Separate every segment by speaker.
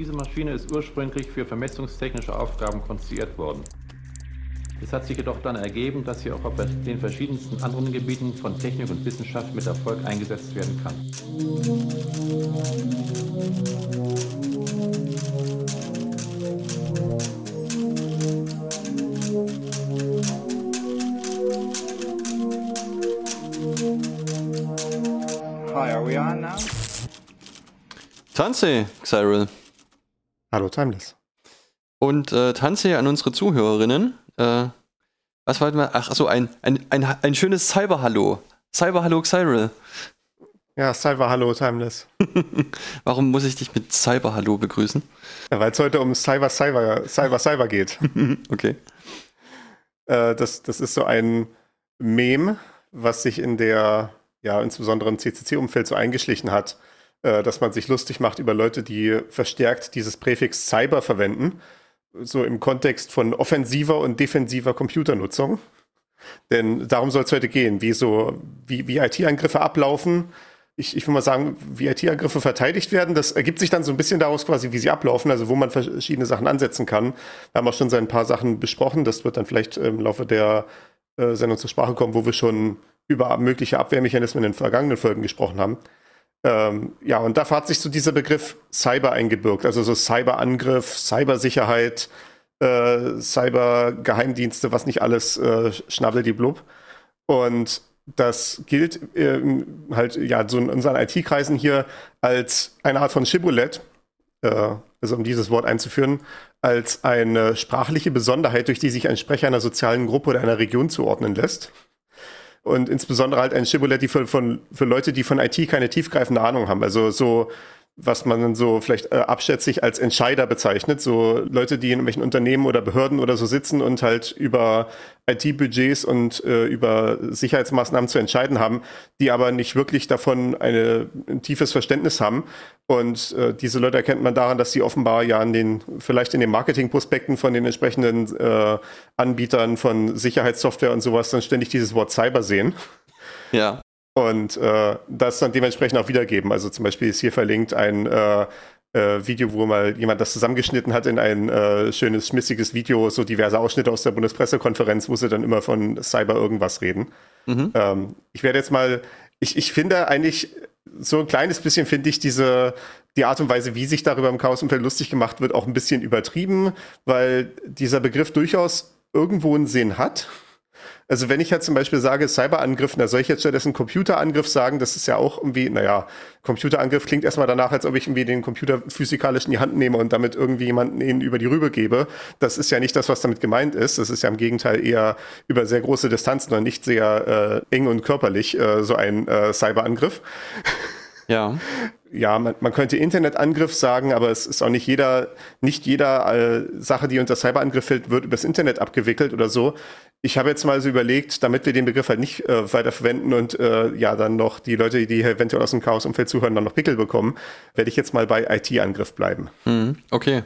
Speaker 1: Diese Maschine ist ursprünglich für vermessungstechnische Aufgaben konstruiert worden. Es hat sich jedoch dann ergeben, dass sie auch auf den verschiedensten anderen Gebieten von Technik und Wissenschaft mit Erfolg eingesetzt werden kann.
Speaker 2: Hi, are we on now?
Speaker 3: Tanze, Cyril.
Speaker 4: Hallo, Timeless.
Speaker 3: Und äh, Tanze an unsere Zuhörerinnen. Äh, was wollten wir? Ach so, ein, ein, ein, ein schönes Cyber-Hallo. Cyber-Hallo, Cyril.
Speaker 4: Ja, Cyber-Hallo, Timeless.
Speaker 3: Warum muss ich dich mit Cyber-Hallo begrüßen?
Speaker 4: Ja, Weil es heute um Cyber, Cyber, Cyber, Cyber geht.
Speaker 3: okay.
Speaker 4: Äh, das, das ist so ein Mem, was sich in der, ja, insbesondere im CCC-Umfeld so eingeschlichen hat, äh, dass man sich lustig macht über Leute, die verstärkt dieses Präfix Cyber verwenden so im Kontext von offensiver und defensiver Computernutzung. Denn darum soll es heute gehen, wie so, wie, wie IT-Angriffe ablaufen. Ich, ich will mal sagen, wie IT-Angriffe verteidigt werden. Das ergibt sich dann so ein bisschen daraus quasi, wie sie ablaufen, also wo man verschiedene Sachen ansetzen kann. Wir haben auch schon so ein paar Sachen besprochen. Das wird dann vielleicht im Laufe der äh, Sendung zur Sprache kommen, wo wir schon über mögliche Abwehrmechanismen in den vergangenen Folgen gesprochen haben. Ähm, ja, und da hat sich so dieser Begriff Cyber eingebürgt, also so Cyberangriff, Cybersicherheit, äh, Cybergeheimdienste, was nicht alles, äh, schnabbel die Blub. Und das gilt äh, halt ja so in unseren IT-Kreisen hier als eine Art von Shibboleth, äh, also um dieses Wort einzuführen, als eine sprachliche Besonderheit, durch die sich ein Sprecher einer sozialen Gruppe oder einer Region zuordnen lässt und insbesondere halt ein Shibboleth für, von, für Leute, die von IT keine tiefgreifende Ahnung haben. Also so was man dann so vielleicht äh, abschätzig als Entscheider bezeichnet, so Leute, die in irgendwelchen Unternehmen oder Behörden oder so sitzen und halt über IT-Budgets und äh, über Sicherheitsmaßnahmen zu entscheiden haben, die aber nicht wirklich davon eine, ein tiefes Verständnis haben. Und äh, diese Leute erkennt man daran, dass sie offenbar ja in den, vielleicht in den Marketingprospekten von den entsprechenden äh, Anbietern von Sicherheitssoftware und sowas dann ständig dieses Wort Cyber sehen.
Speaker 3: Ja
Speaker 4: und äh, das dann dementsprechend auch wiedergeben. Also zum Beispiel ist hier verlinkt ein äh, äh, Video, wo mal jemand das zusammengeschnitten hat in ein äh, schönes, schmissiges Video, so diverse Ausschnitte aus der Bundespressekonferenz, wo sie dann immer von Cyber irgendwas reden. Mhm. Ähm, ich werde jetzt mal, ich, ich finde eigentlich, so ein kleines bisschen finde ich diese, die Art und Weise, wie sich darüber im Chaosumfeld lustig gemacht wird, auch ein bisschen übertrieben, weil dieser Begriff durchaus irgendwo einen Sinn hat. Also wenn ich jetzt zum Beispiel sage Cyberangriff, da soll ich jetzt stattdessen Computerangriff sagen, das ist ja auch irgendwie, naja, Computerangriff klingt erstmal danach, als ob ich irgendwie den Computer physikalisch in die Hand nehme und damit irgendwie jemanden ihnen über die Rübe gebe. Das ist ja nicht das, was damit gemeint ist. Das ist ja im Gegenteil eher über sehr große Distanzen und nicht sehr äh, eng und körperlich äh, so ein äh, Cyberangriff.
Speaker 3: Ja.
Speaker 4: Ja, man, man, könnte Internetangriff sagen, aber es ist auch nicht jeder, nicht jeder äh, Sache, die unter Cyberangriff fällt, wird übers Internet abgewickelt oder so. Ich habe jetzt mal so überlegt, damit wir den Begriff halt nicht äh, weiter verwenden und äh, ja dann noch die Leute, die eventuell aus dem Chaosumfeld zuhören, dann noch Pickel bekommen, werde ich jetzt mal bei IT-Angriff bleiben.
Speaker 3: Mhm, okay.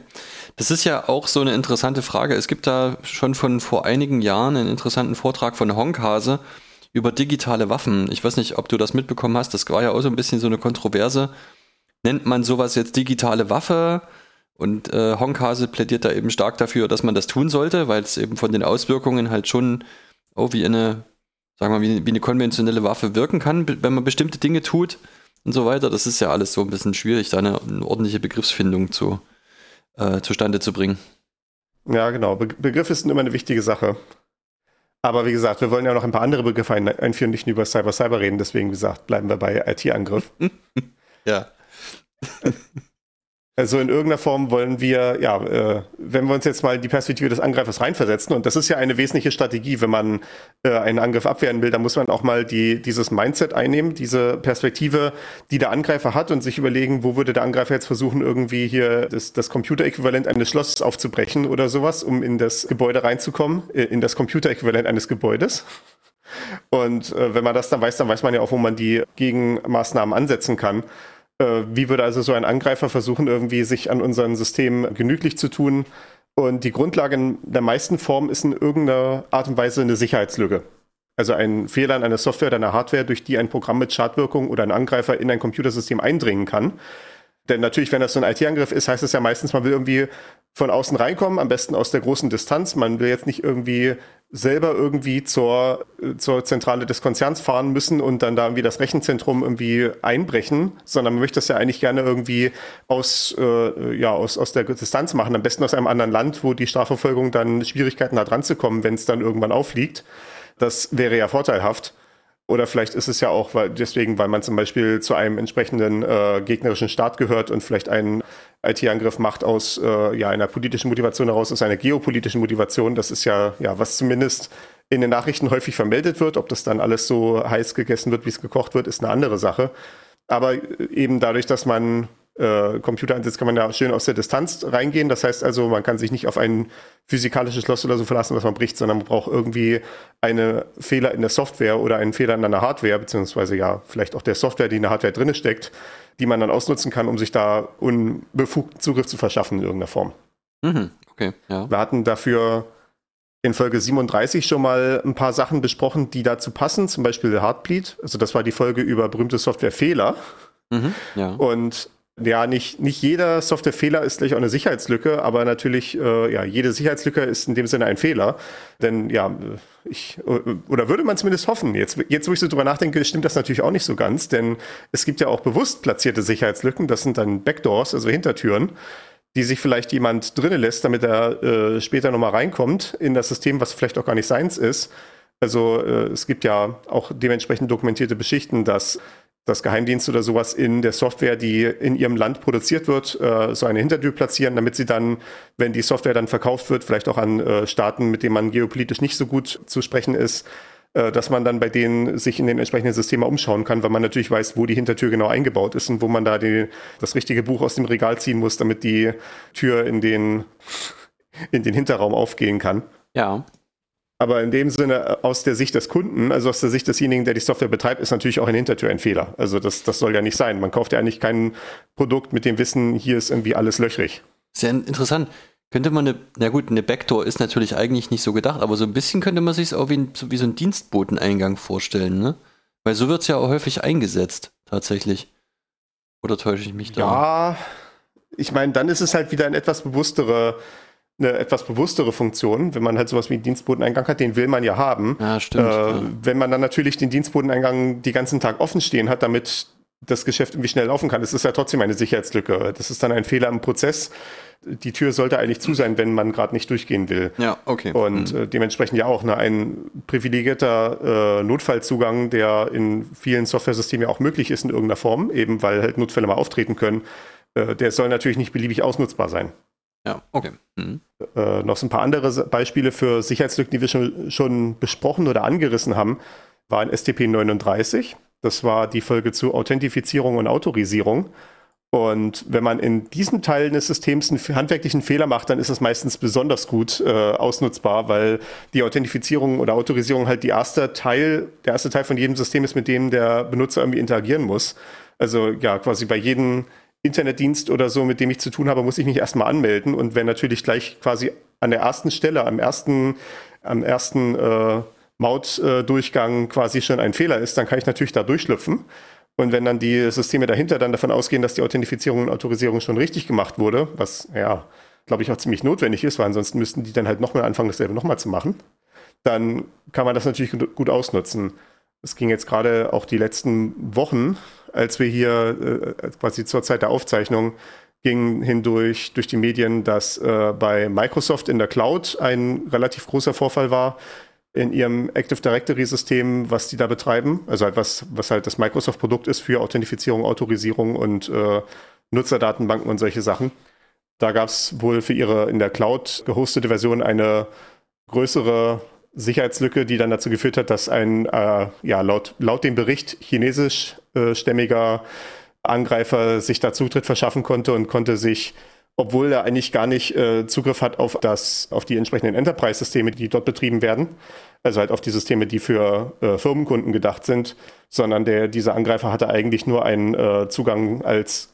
Speaker 3: Das ist ja auch so eine interessante Frage. Es gibt da schon von vor einigen Jahren einen interessanten Vortrag von Honkhase, über digitale Waffen. Ich weiß nicht, ob du das mitbekommen hast. Das war ja auch so ein bisschen so eine Kontroverse. Nennt man sowas jetzt digitale Waffe? Und äh, Honkhase plädiert da eben stark dafür, dass man das tun sollte, weil es eben von den Auswirkungen halt schon oh, wie eine, sagen wir mal, wie, wie eine konventionelle Waffe wirken kann, wenn man bestimmte Dinge tut und so weiter. Das ist ja alles so ein bisschen schwierig, da eine, eine ordentliche Begriffsfindung zu, äh, zustande zu bringen.
Speaker 4: Ja, genau. Be Begriff ist immer eine wichtige Sache. Aber wie gesagt, wir wollen ja noch ein paar andere Begriffe einführen, nicht nur über Cyber Cyber reden. Deswegen, wie gesagt, bleiben wir bei IT-Angriff.
Speaker 3: ja.
Speaker 4: Also in irgendeiner Form wollen wir, ja, äh, wenn wir uns jetzt mal die Perspektive des Angreifers reinversetzen, und das ist ja eine wesentliche Strategie, wenn man äh, einen Angriff abwehren will, dann muss man auch mal die, dieses Mindset einnehmen, diese Perspektive, die der Angreifer hat und sich überlegen, wo würde der Angreifer jetzt versuchen, irgendwie hier das, das Computeräquivalent eines Schlosses aufzubrechen oder sowas, um in das Gebäude reinzukommen, äh, in das Computeräquivalent eines Gebäudes. Und äh, wenn man das dann weiß, dann weiß man ja auch, wo man die Gegenmaßnahmen ansetzen kann. Äh, wie würde also so ein Angreifer versuchen, irgendwie sich an unseren Systemen genüglich zu tun? Und die Grundlage in der meisten Formen ist in irgendeiner Art und Weise eine Sicherheitslücke. Also ein Fehler in einer Software oder einer Hardware, durch die ein Programm mit Schadwirkung oder ein Angreifer in ein Computersystem eindringen kann. Denn natürlich, wenn das so ein IT-Angriff ist, heißt es ja meistens, man will irgendwie von außen reinkommen, am besten aus der großen Distanz. Man will jetzt nicht irgendwie selber irgendwie zur, zur Zentrale des Konzerns fahren müssen und dann da irgendwie das Rechenzentrum irgendwie einbrechen, sondern man möchte das ja eigentlich gerne irgendwie aus, äh, ja, aus, aus der Distanz machen, am besten aus einem anderen Land, wo die Strafverfolgung dann Schwierigkeiten hat ranzukommen, wenn es dann irgendwann aufliegt. Das wäre ja vorteilhaft. Oder vielleicht ist es ja auch weil, deswegen, weil man zum Beispiel zu einem entsprechenden äh, gegnerischen Staat gehört und vielleicht einen IT-Angriff macht aus äh, ja, einer politischen Motivation heraus, aus einer geopolitischen Motivation. Das ist ja, ja, was zumindest in den Nachrichten häufig vermeldet wird. Ob das dann alles so heiß gegessen wird, wie es gekocht wird, ist eine andere Sache. Aber eben dadurch, dass man äh, Computer einsetzt, kann man ja schön aus der Distanz reingehen. Das heißt also, man kann sich nicht auf ein physikalisches Schloss oder so verlassen, was man bricht, sondern man braucht irgendwie einen Fehler in der Software oder einen Fehler in einer Hardware, beziehungsweise ja, vielleicht auch der Software, die in der Hardware drinne steckt, die man dann ausnutzen kann, um sich da unbefugten Zugriff zu verschaffen in irgendeiner Form.
Speaker 3: Mhm, okay, ja.
Speaker 4: Wir hatten dafür in Folge 37 schon mal ein paar Sachen besprochen, die dazu passen, zum Beispiel Heartbleed. Also das war die Folge über berühmte Softwarefehler.
Speaker 3: Mhm, ja.
Speaker 4: Und ja, nicht, nicht jeder Softwarefehler ist gleich auch eine Sicherheitslücke, aber natürlich, äh, ja, jede Sicherheitslücke ist in dem Sinne ein Fehler. Denn ja, ich, oder würde man zumindest hoffen, jetzt, jetzt wo ich so drüber nachdenke, stimmt das natürlich auch nicht so ganz, denn es gibt ja auch bewusst platzierte Sicherheitslücken, das sind dann Backdoors, also Hintertüren, die sich vielleicht jemand drinnen lässt, damit er äh, später nochmal reinkommt in das System, was vielleicht auch gar nicht seins ist. Also äh, es gibt ja auch dementsprechend dokumentierte Beschichten, dass das Geheimdienst oder sowas in der Software, die in ihrem Land produziert wird, äh, so eine Hintertür platzieren, damit sie dann, wenn die Software dann verkauft wird, vielleicht auch an äh, Staaten, mit denen man geopolitisch nicht so gut zu sprechen ist, äh, dass man dann bei denen sich in den entsprechenden Systemen umschauen kann, weil man natürlich weiß, wo die Hintertür genau eingebaut ist und wo man da die, das richtige Buch aus dem Regal ziehen muss, damit die Tür in den, in den Hinterraum aufgehen kann.
Speaker 3: Ja.
Speaker 4: Aber in dem Sinne, äh, aus der Sicht des Kunden, also aus der Sicht desjenigen, der die Software betreibt, ist natürlich auch eine Hintertür ein Fehler. Also das, das soll ja nicht sein. Man kauft ja eigentlich kein Produkt mit dem Wissen, hier ist irgendwie alles löchrig.
Speaker 3: Sehr interessant. Könnte man eine, na gut, eine Backdoor ist natürlich eigentlich nicht so gedacht, aber so ein bisschen könnte man sich es auch wie, so wie so ein Dienstboteneingang vorstellen, ne? Weil so wird es ja auch häufig eingesetzt, tatsächlich. Oder täusche ich mich da?
Speaker 4: Ja, ich meine, dann ist es halt wieder ein etwas bewusstere eine etwas bewusstere Funktion, wenn man halt sowas wie einen Dienstboteneingang hat, den will man ja haben.
Speaker 3: Ja, stimmt. Äh, ja.
Speaker 4: Wenn man dann natürlich den Dienstboteneingang die ganzen Tag offen stehen hat, damit das Geschäft irgendwie schnell laufen kann, das ist ja trotzdem eine Sicherheitslücke. Das ist dann ein Fehler im Prozess. Die Tür sollte eigentlich zu sein, wenn man gerade nicht durchgehen will.
Speaker 3: Ja, okay.
Speaker 4: Und mhm. äh, dementsprechend ja auch ne, ein privilegierter äh, Notfallzugang, der in vielen Software-Systemen ja auch möglich ist in irgendeiner Form, eben weil halt Notfälle mal auftreten können, äh, der soll natürlich nicht beliebig ausnutzbar sein.
Speaker 3: Ja, okay. Mhm.
Speaker 4: Äh, noch so ein paar andere Beispiele für Sicherheitslücken, die wir schon, schon besprochen oder angerissen haben, waren STP 39. Das war die Folge zu Authentifizierung und Autorisierung. Und wenn man in diesem Teil des Systems einen handwerklichen Fehler macht, dann ist es meistens besonders gut äh, ausnutzbar, weil die Authentifizierung oder Autorisierung halt die erste Teil, der erste Teil von jedem System ist, mit dem der Benutzer irgendwie interagieren muss. Also ja, quasi bei jedem Internetdienst oder so, mit dem ich zu tun habe, muss ich mich erstmal anmelden. Und wenn natürlich gleich quasi an der ersten Stelle, am ersten, am ersten äh, Mautdurchgang quasi schon ein Fehler ist, dann kann ich natürlich da durchschlüpfen. Und wenn dann die Systeme dahinter dann davon ausgehen, dass die Authentifizierung und Autorisierung schon richtig gemacht wurde, was ja, glaube ich, auch ziemlich notwendig ist, weil ansonsten müssten die dann halt nochmal anfangen, dasselbe nochmal zu machen, dann kann man das natürlich gut ausnutzen. Es ging jetzt gerade auch die letzten Wochen, als wir hier äh, quasi zur Zeit der Aufzeichnung ging hindurch durch die Medien, dass äh, bei Microsoft in der Cloud ein relativ großer Vorfall war in ihrem Active Directory System, was die da betreiben. Also halt was, was halt das Microsoft Produkt ist für Authentifizierung, Autorisierung und äh, Nutzerdatenbanken und solche Sachen. Da gab es wohl für ihre in der Cloud gehostete Version eine größere Sicherheitslücke, die dann dazu geführt hat, dass ein, äh, ja, laut, laut dem Bericht chinesischstämmiger Angreifer sich da Zutritt verschaffen konnte und konnte sich, obwohl er eigentlich gar nicht äh, Zugriff hat auf das, auf die entsprechenden Enterprise-Systeme, die dort betrieben werden, also halt auf die Systeme, die für äh, Firmenkunden gedacht sind, sondern der, dieser Angreifer hatte eigentlich nur einen äh, Zugang als,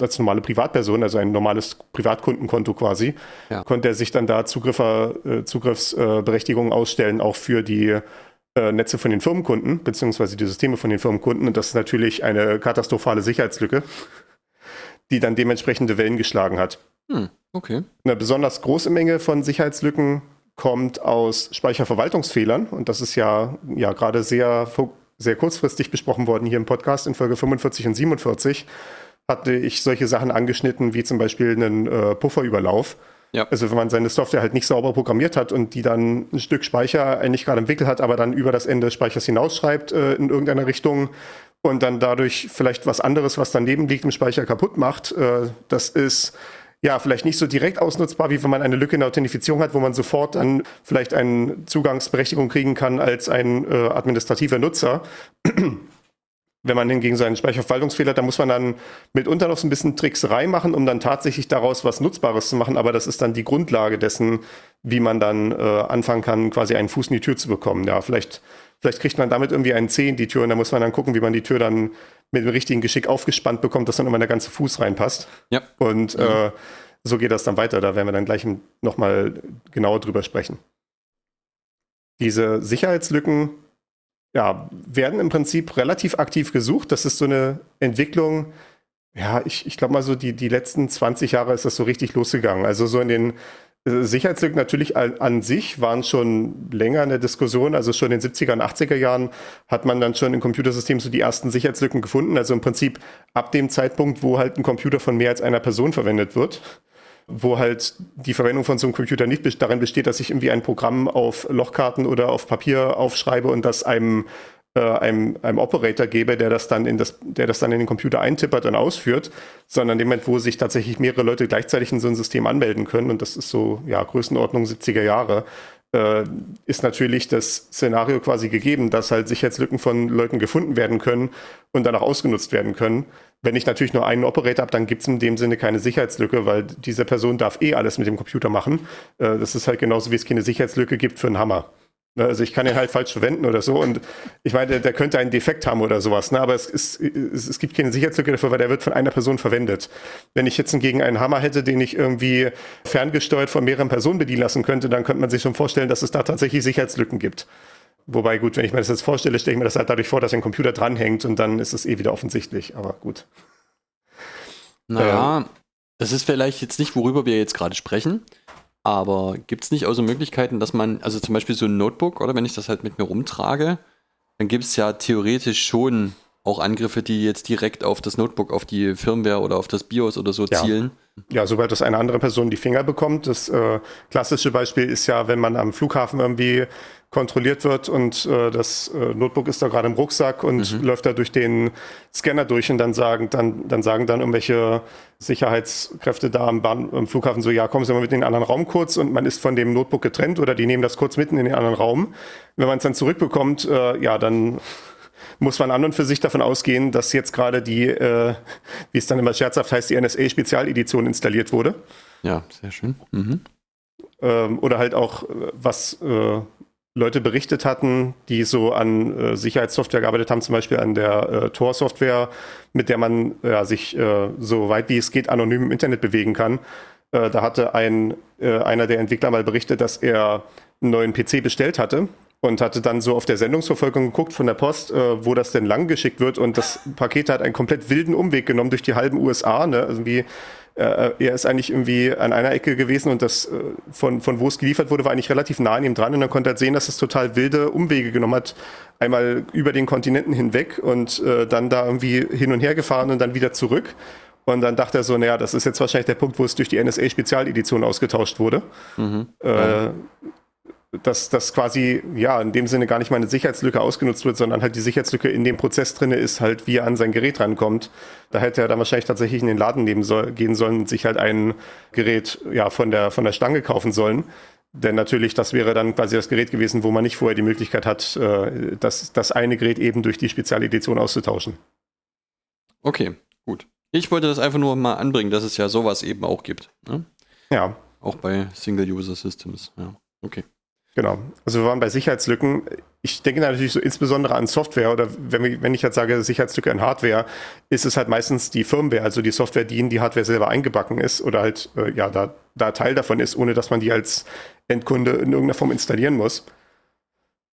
Speaker 4: als normale Privatperson, also ein normales Privatkundenkonto quasi, ja. konnte er sich dann da Zugriffer, äh, Zugriffsberechtigungen ausstellen, auch für die äh, Netze von den Firmenkunden, beziehungsweise die Systeme von den Firmenkunden. Und das ist natürlich eine katastrophale Sicherheitslücke die dann dementsprechende Wellen geschlagen hat.
Speaker 3: Hm, okay.
Speaker 4: Eine besonders große Menge von Sicherheitslücken kommt aus Speicherverwaltungsfehlern und das ist ja, ja gerade sehr, sehr kurzfristig besprochen worden hier im Podcast in Folge 45 und 47 hatte ich solche Sachen angeschnitten, wie zum Beispiel einen äh, Pufferüberlauf. Ja. Also wenn man seine Software halt nicht sauber programmiert hat und die dann ein Stück Speicher eigentlich gerade im Wickel hat, aber dann über das Ende des Speichers hinausschreibt äh, in irgendeiner Richtung und dann dadurch vielleicht was anderes, was daneben liegt, im Speicher kaputt macht. Äh, das ist ja, vielleicht nicht so direkt ausnutzbar, wie wenn man eine Lücke in der Authentifizierung hat, wo man sofort dann vielleicht eine Zugangsberechtigung kriegen kann als ein äh, administrativer Nutzer. wenn man hingegen so einen Speicherverwaltungsfehler hat, da muss man dann mitunter noch so ein bisschen Trickserei machen, um dann tatsächlich daraus was Nutzbares zu machen. Aber das ist dann die Grundlage dessen, wie man dann äh, anfangen kann, quasi einen Fuß in die Tür zu bekommen. Ja, vielleicht, vielleicht kriegt man damit irgendwie einen Zeh in die Tür und da muss man dann gucken, wie man die Tür dann mit dem richtigen Geschick aufgespannt bekommt, dass dann immer der ganze Fuß reinpasst.
Speaker 3: Ja.
Speaker 4: Und mhm. äh, so geht das dann weiter. Da werden wir dann gleich nochmal genauer drüber sprechen. Diese Sicherheitslücken ja, werden im Prinzip relativ aktiv gesucht. Das ist so eine Entwicklung, ja, ich, ich glaube mal so, die, die letzten 20 Jahre ist das so richtig losgegangen. Also so in den Sicherheitslücken natürlich an, sich waren schon länger eine Diskussion. Also schon in den 70er und 80er Jahren hat man dann schon im Computersystem so die ersten Sicherheitslücken gefunden. Also im Prinzip ab dem Zeitpunkt, wo halt ein Computer von mehr als einer Person verwendet wird wo halt die Verwendung von so einem Computer nicht darin besteht, dass ich irgendwie ein Programm auf Lochkarten oder auf Papier aufschreibe und das einem einem, einem Operator gebe, der das dann in das, der das dann in den Computer eintippert und ausführt, sondern dem Moment, wo sich tatsächlich mehrere Leute gleichzeitig in so ein System anmelden können, und das ist so, ja, Größenordnung 70er Jahre, äh, ist natürlich das Szenario quasi gegeben, dass halt Sicherheitslücken von Leuten gefunden werden können und dann auch ausgenutzt werden können. Wenn ich natürlich nur einen Operator habe, dann gibt es in dem Sinne keine Sicherheitslücke, weil diese Person darf eh alles mit dem Computer machen. Äh, das ist halt genauso, wie es keine Sicherheitslücke gibt für einen Hammer. Ne, also ich kann ihn halt falsch verwenden oder so. Und ich meine, der könnte einen Defekt haben oder sowas. Ne? Aber es, ist, es, es gibt keine Sicherheitslücke dafür, weil der wird von einer Person verwendet. Wenn ich jetzt hingegen einen Hammer hätte, den ich irgendwie ferngesteuert von mehreren Personen bedienen lassen könnte, dann könnte man sich schon vorstellen, dass es da tatsächlich Sicherheitslücken gibt. Wobei, gut, wenn ich mir das jetzt vorstelle, stelle ich mir das halt dadurch vor, dass ein Computer dranhängt und dann ist es eh wieder offensichtlich. Aber gut.
Speaker 3: Naja, ähm, das ist vielleicht jetzt nicht, worüber wir jetzt gerade sprechen. Aber gibt es nicht auch so Möglichkeiten, dass man, also zum Beispiel so ein Notebook, oder wenn ich das halt mit mir rumtrage, dann gibt es ja theoretisch schon auch Angriffe, die jetzt direkt auf das Notebook, auf die Firmware oder auf das BIOS oder so
Speaker 4: ja.
Speaker 3: zielen.
Speaker 4: Ja, sobald das eine andere Person die Finger bekommt. Das äh, klassische Beispiel ist ja, wenn man am Flughafen irgendwie kontrolliert wird und äh, das äh, Notebook ist da gerade im Rucksack und mhm. läuft da durch den Scanner durch und dann sagen dann, dann sagen dann irgendwelche Sicherheitskräfte da am, Bahn, am Flughafen so, ja, kommen Sie mal mit in den anderen Raum kurz und man ist von dem Notebook getrennt oder die nehmen das kurz mitten in den anderen Raum. Wenn man es dann zurückbekommt, äh, ja, dann muss man an und für sich davon ausgehen, dass jetzt gerade die, äh, wie es dann immer scherzhaft heißt, die NSA-Spezialedition installiert wurde.
Speaker 3: Ja, sehr schön. Mhm.
Speaker 4: Ähm, oder halt auch, äh, was äh, Leute berichtet hatten, die so an äh, Sicherheitssoftware gearbeitet haben, zum Beispiel an der äh, Tor-Software, mit der man ja, sich äh, so weit wie es geht anonym im Internet bewegen kann. Äh, da hatte ein, einer der Entwickler mal berichtet, dass er einen neuen PC bestellt hatte und hatte dann so auf der Sendungsverfolgung geguckt von der Post, äh, wo das denn lang geschickt wird und das Paket hat einen komplett wilden Umweg genommen durch die halben USA, ne? Also wie äh, er ist eigentlich irgendwie an einer Ecke gewesen und das äh, von, von wo es geliefert wurde, war eigentlich relativ nah an ihm dran und dann konnte er sehen, dass es total wilde Umwege genommen hat. Einmal über den Kontinenten hinweg und äh, dann da irgendwie hin und her gefahren und dann wieder zurück. Und dann dachte er so, naja, das ist jetzt wahrscheinlich der Punkt, wo es durch die NSA-Spezialedition ausgetauscht wurde. Mhm. Äh, dass das quasi, ja, in dem Sinne gar nicht mal eine Sicherheitslücke ausgenutzt wird, sondern halt die Sicherheitslücke in dem Prozess drinne ist, halt wie er an sein Gerät rankommt. Da hätte er dann wahrscheinlich tatsächlich in den Laden nehmen soll, gehen sollen und sich halt ein Gerät, ja, von der, von der Stange kaufen sollen. Denn natürlich, das wäre dann quasi das Gerät gewesen, wo man nicht vorher die Möglichkeit hat, äh, das, das eine Gerät eben durch die Spezialedition auszutauschen.
Speaker 3: Okay, gut. Ich wollte das einfach nur mal anbringen, dass es ja sowas eben auch gibt. Ne?
Speaker 4: Ja.
Speaker 3: Auch bei Single-User-Systems. Ja, okay.
Speaker 4: Genau. Also wir waren bei Sicherheitslücken. Ich denke natürlich so insbesondere an Software oder wenn, wenn ich jetzt sage Sicherheitslücke in Hardware, ist es halt meistens die Firmware, also die Software, die in die Hardware selber eingebacken ist oder halt äh, ja da, da Teil davon ist, ohne dass man die als Endkunde in irgendeiner Form installieren muss.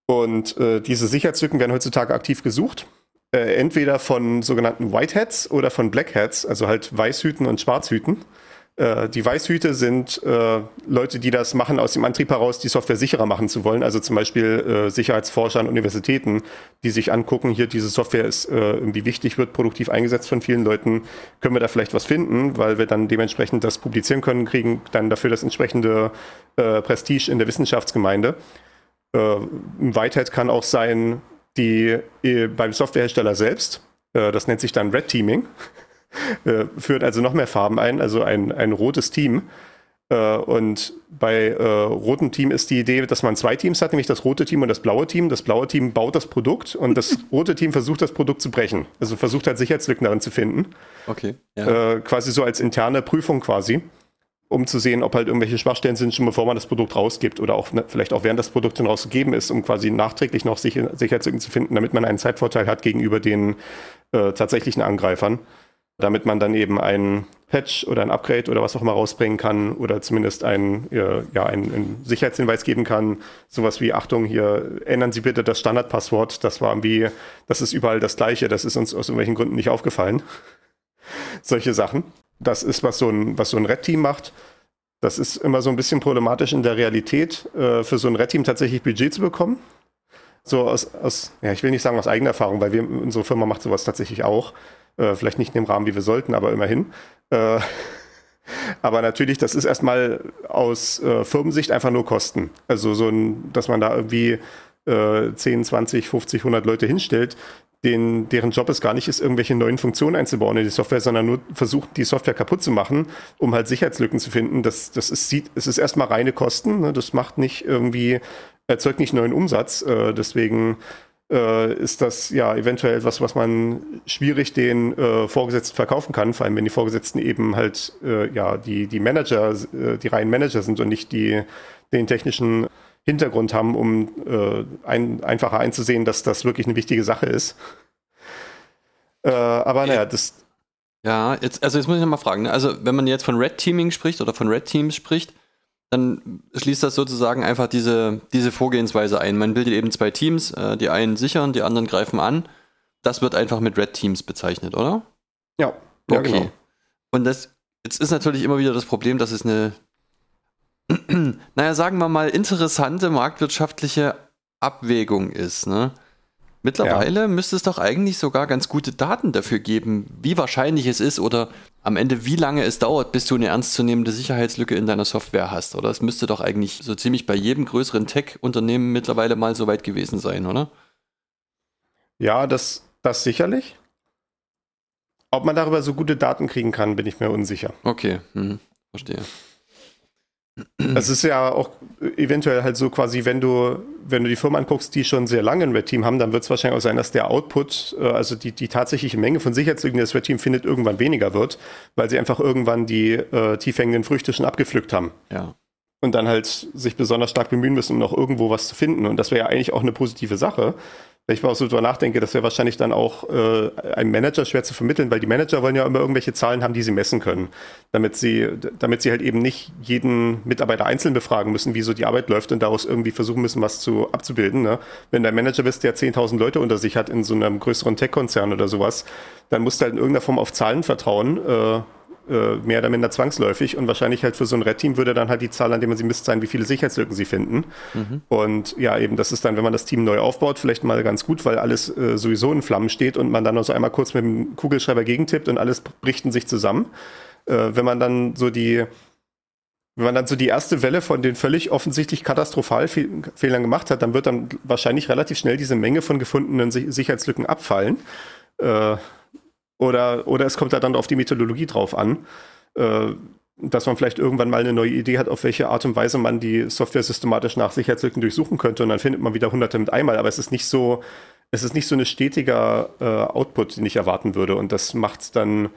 Speaker 4: Und äh, diese Sicherheitslücken werden heutzutage aktiv gesucht. äh, entweder von sogenannten Whiteheads oder von Blackheads, also halt Weißhüten und Schwarzhüten. Äh, die Weißhüte sind äh, Leute, die das machen aus dem Antrieb heraus, die Software sicherer machen zu wollen. Also zum Beispiel äh, Sicherheitsforscher an Universitäten, die sich angucken, hier diese Software ist äh, irgendwie wichtig, wird produktiv eingesetzt von vielen Leuten. Können wir da vielleicht was finden, weil wir dann dementsprechend das publizieren können, kriegen dann dafür das entsprechende äh, Prestige in der Wissenschaftsgemeinde. Äh, ein Whitehead kann auch sein, die beim Softwarehersteller selbst. das nennt sich dann Red Teaming. Äh, führt also noch mehr Farben ein, also ein, ein rotes Team. Äh, und bei äh, rotem Team ist die Idee, dass man zwei Teams hat, nämlich das rote Team und das blaue Team. Das blaue Team baut das Produkt und das rote Team versucht, das Produkt zu brechen. Also versucht halt Sicherheitslücken darin zu finden.
Speaker 3: Okay.
Speaker 4: Ja. Äh, quasi so als interne Prüfung quasi, um zu sehen, ob halt irgendwelche Schwachstellen sind, schon bevor man das Produkt rausgibt oder auch ne, vielleicht auch während das Produkt dann rausgegeben ist, um quasi nachträglich noch Sicher Sicherheitslücken zu finden, damit man einen Zeitvorteil hat gegenüber den äh, tatsächlichen Angreifern damit man dann eben ein Patch oder ein Upgrade oder was auch immer rausbringen kann oder zumindest ein, äh, ja, einen, einen Sicherheitshinweis geben kann. Sowas wie, Achtung, hier ändern Sie bitte das Standardpasswort. Das war irgendwie, das ist überall das gleiche. Das ist uns aus irgendwelchen Gründen nicht aufgefallen. Solche Sachen. Das ist, was so ein, was so ein Red-Team macht. Das ist immer so ein bisschen problematisch in der Realität, äh, für so ein Red-Team tatsächlich Budget zu bekommen. So aus, aus, ja, ich will nicht sagen aus eigener Erfahrung, weil wir, unsere Firma macht sowas tatsächlich auch. Äh, vielleicht nicht in dem Rahmen, wie wir sollten, aber immerhin. Äh, aber natürlich, das ist erstmal aus äh, Firmensicht einfach nur Kosten. Also so ein, dass man da irgendwie äh, 10, 20, 50, 100 Leute hinstellt, den, deren Job es gar nicht ist, irgendwelche neuen Funktionen einzubauen in die Software, sondern nur versucht, die Software kaputt zu machen, um halt Sicherheitslücken zu finden. Das, das ist, es ist erstmal reine Kosten. Ne? Das macht nicht irgendwie, erzeugt nicht neuen Umsatz. Äh, deswegen äh, ist das ja eventuell etwas, was man schwierig den äh, Vorgesetzten verkaufen kann, vor allem wenn die Vorgesetzten eben halt äh, ja die, die Manager, äh, die reinen Manager sind und nicht die den technischen Hintergrund haben, um äh, ein, einfacher einzusehen, dass das wirklich eine wichtige Sache ist. Äh, aber naja, das.
Speaker 3: Ja, jetzt, also jetzt muss ich nochmal fragen, ne? also wenn man jetzt von Red Teaming spricht oder von Red Teams spricht, dann schließt das sozusagen einfach diese, diese Vorgehensweise ein. Man bildet eben zwei Teams, äh, die einen sichern, die anderen greifen an. Das wird einfach mit Red Teams bezeichnet, oder?
Speaker 4: Ja, ja okay. Genau.
Speaker 3: Und das, jetzt ist natürlich immer wieder das Problem, dass es eine, naja, sagen wir mal, interessante marktwirtschaftliche Abwägung ist. Ne? Mittlerweile ja. müsste es doch eigentlich sogar ganz gute Daten dafür geben, wie wahrscheinlich es ist oder am Ende wie lange es dauert, bis du eine ernstzunehmende Sicherheitslücke in deiner Software hast. Oder es müsste doch eigentlich so ziemlich bei jedem größeren Tech-Unternehmen mittlerweile mal so weit gewesen sein, oder?
Speaker 4: Ja, das, das sicherlich. Ob man darüber so gute Daten kriegen kann, bin ich mir unsicher.
Speaker 3: Okay, hm, verstehe.
Speaker 4: Es ist ja auch eventuell halt so quasi, wenn du, wenn du die Firmen anguckst, die schon sehr lange ein Red Team haben, dann wird es wahrscheinlich auch sein, dass der Output, äh, also die, die tatsächliche Menge von Sicherheitslücken, die das Red Team findet, irgendwann weniger wird, weil sie einfach irgendwann die äh, tief hängenden Früchte schon abgepflückt haben.
Speaker 3: Ja.
Speaker 4: Und dann halt sich besonders stark bemühen müssen, um noch irgendwo was zu finden. Und das wäre ja eigentlich auch eine positive Sache, wenn ich mal so drüber nachdenke, das wäre wahrscheinlich dann auch äh, einem Manager schwer zu vermitteln, weil die Manager wollen ja immer irgendwelche Zahlen haben, die sie messen können, damit sie, damit sie halt eben nicht jeden Mitarbeiter einzeln befragen müssen, wie so die Arbeit läuft und daraus irgendwie versuchen müssen, was zu abzubilden. Ne? Wenn der Manager bist, der 10.000 Leute unter sich hat in so einem größeren Tech-Konzern oder sowas, dann musst du halt in irgendeiner Form auf Zahlen vertrauen. Äh, äh, mehr oder minder zwangsläufig und wahrscheinlich halt für so ein Red-Team würde dann halt die Zahl, an der man sie misst, sein, wie viele Sicherheitslücken sie finden. Mhm. Und ja, eben, das ist dann, wenn man das Team neu aufbaut, vielleicht mal ganz gut, weil alles äh, sowieso in Flammen steht und man dann noch so einmal kurz mit dem Kugelschreiber gegentippt und alles bricht in sich zusammen. Äh, wenn man dann so die wenn man dann so die erste Welle von den völlig offensichtlich katastrophal Fehlern gemacht hat, dann wird dann wahrscheinlich relativ schnell diese Menge von gefundenen Sicherheitslücken abfallen. Äh, oder, oder es kommt da dann auf die Methodologie drauf an, äh, dass man vielleicht irgendwann mal eine neue Idee hat, auf welche Art und Weise man die Software systematisch nach Sicherheitslücken durchsuchen könnte und dann findet man wieder hunderte mit einmal. Aber es ist nicht so, es ist nicht so ein stetiger äh, Output, den ich erwarten würde. Und das macht dann,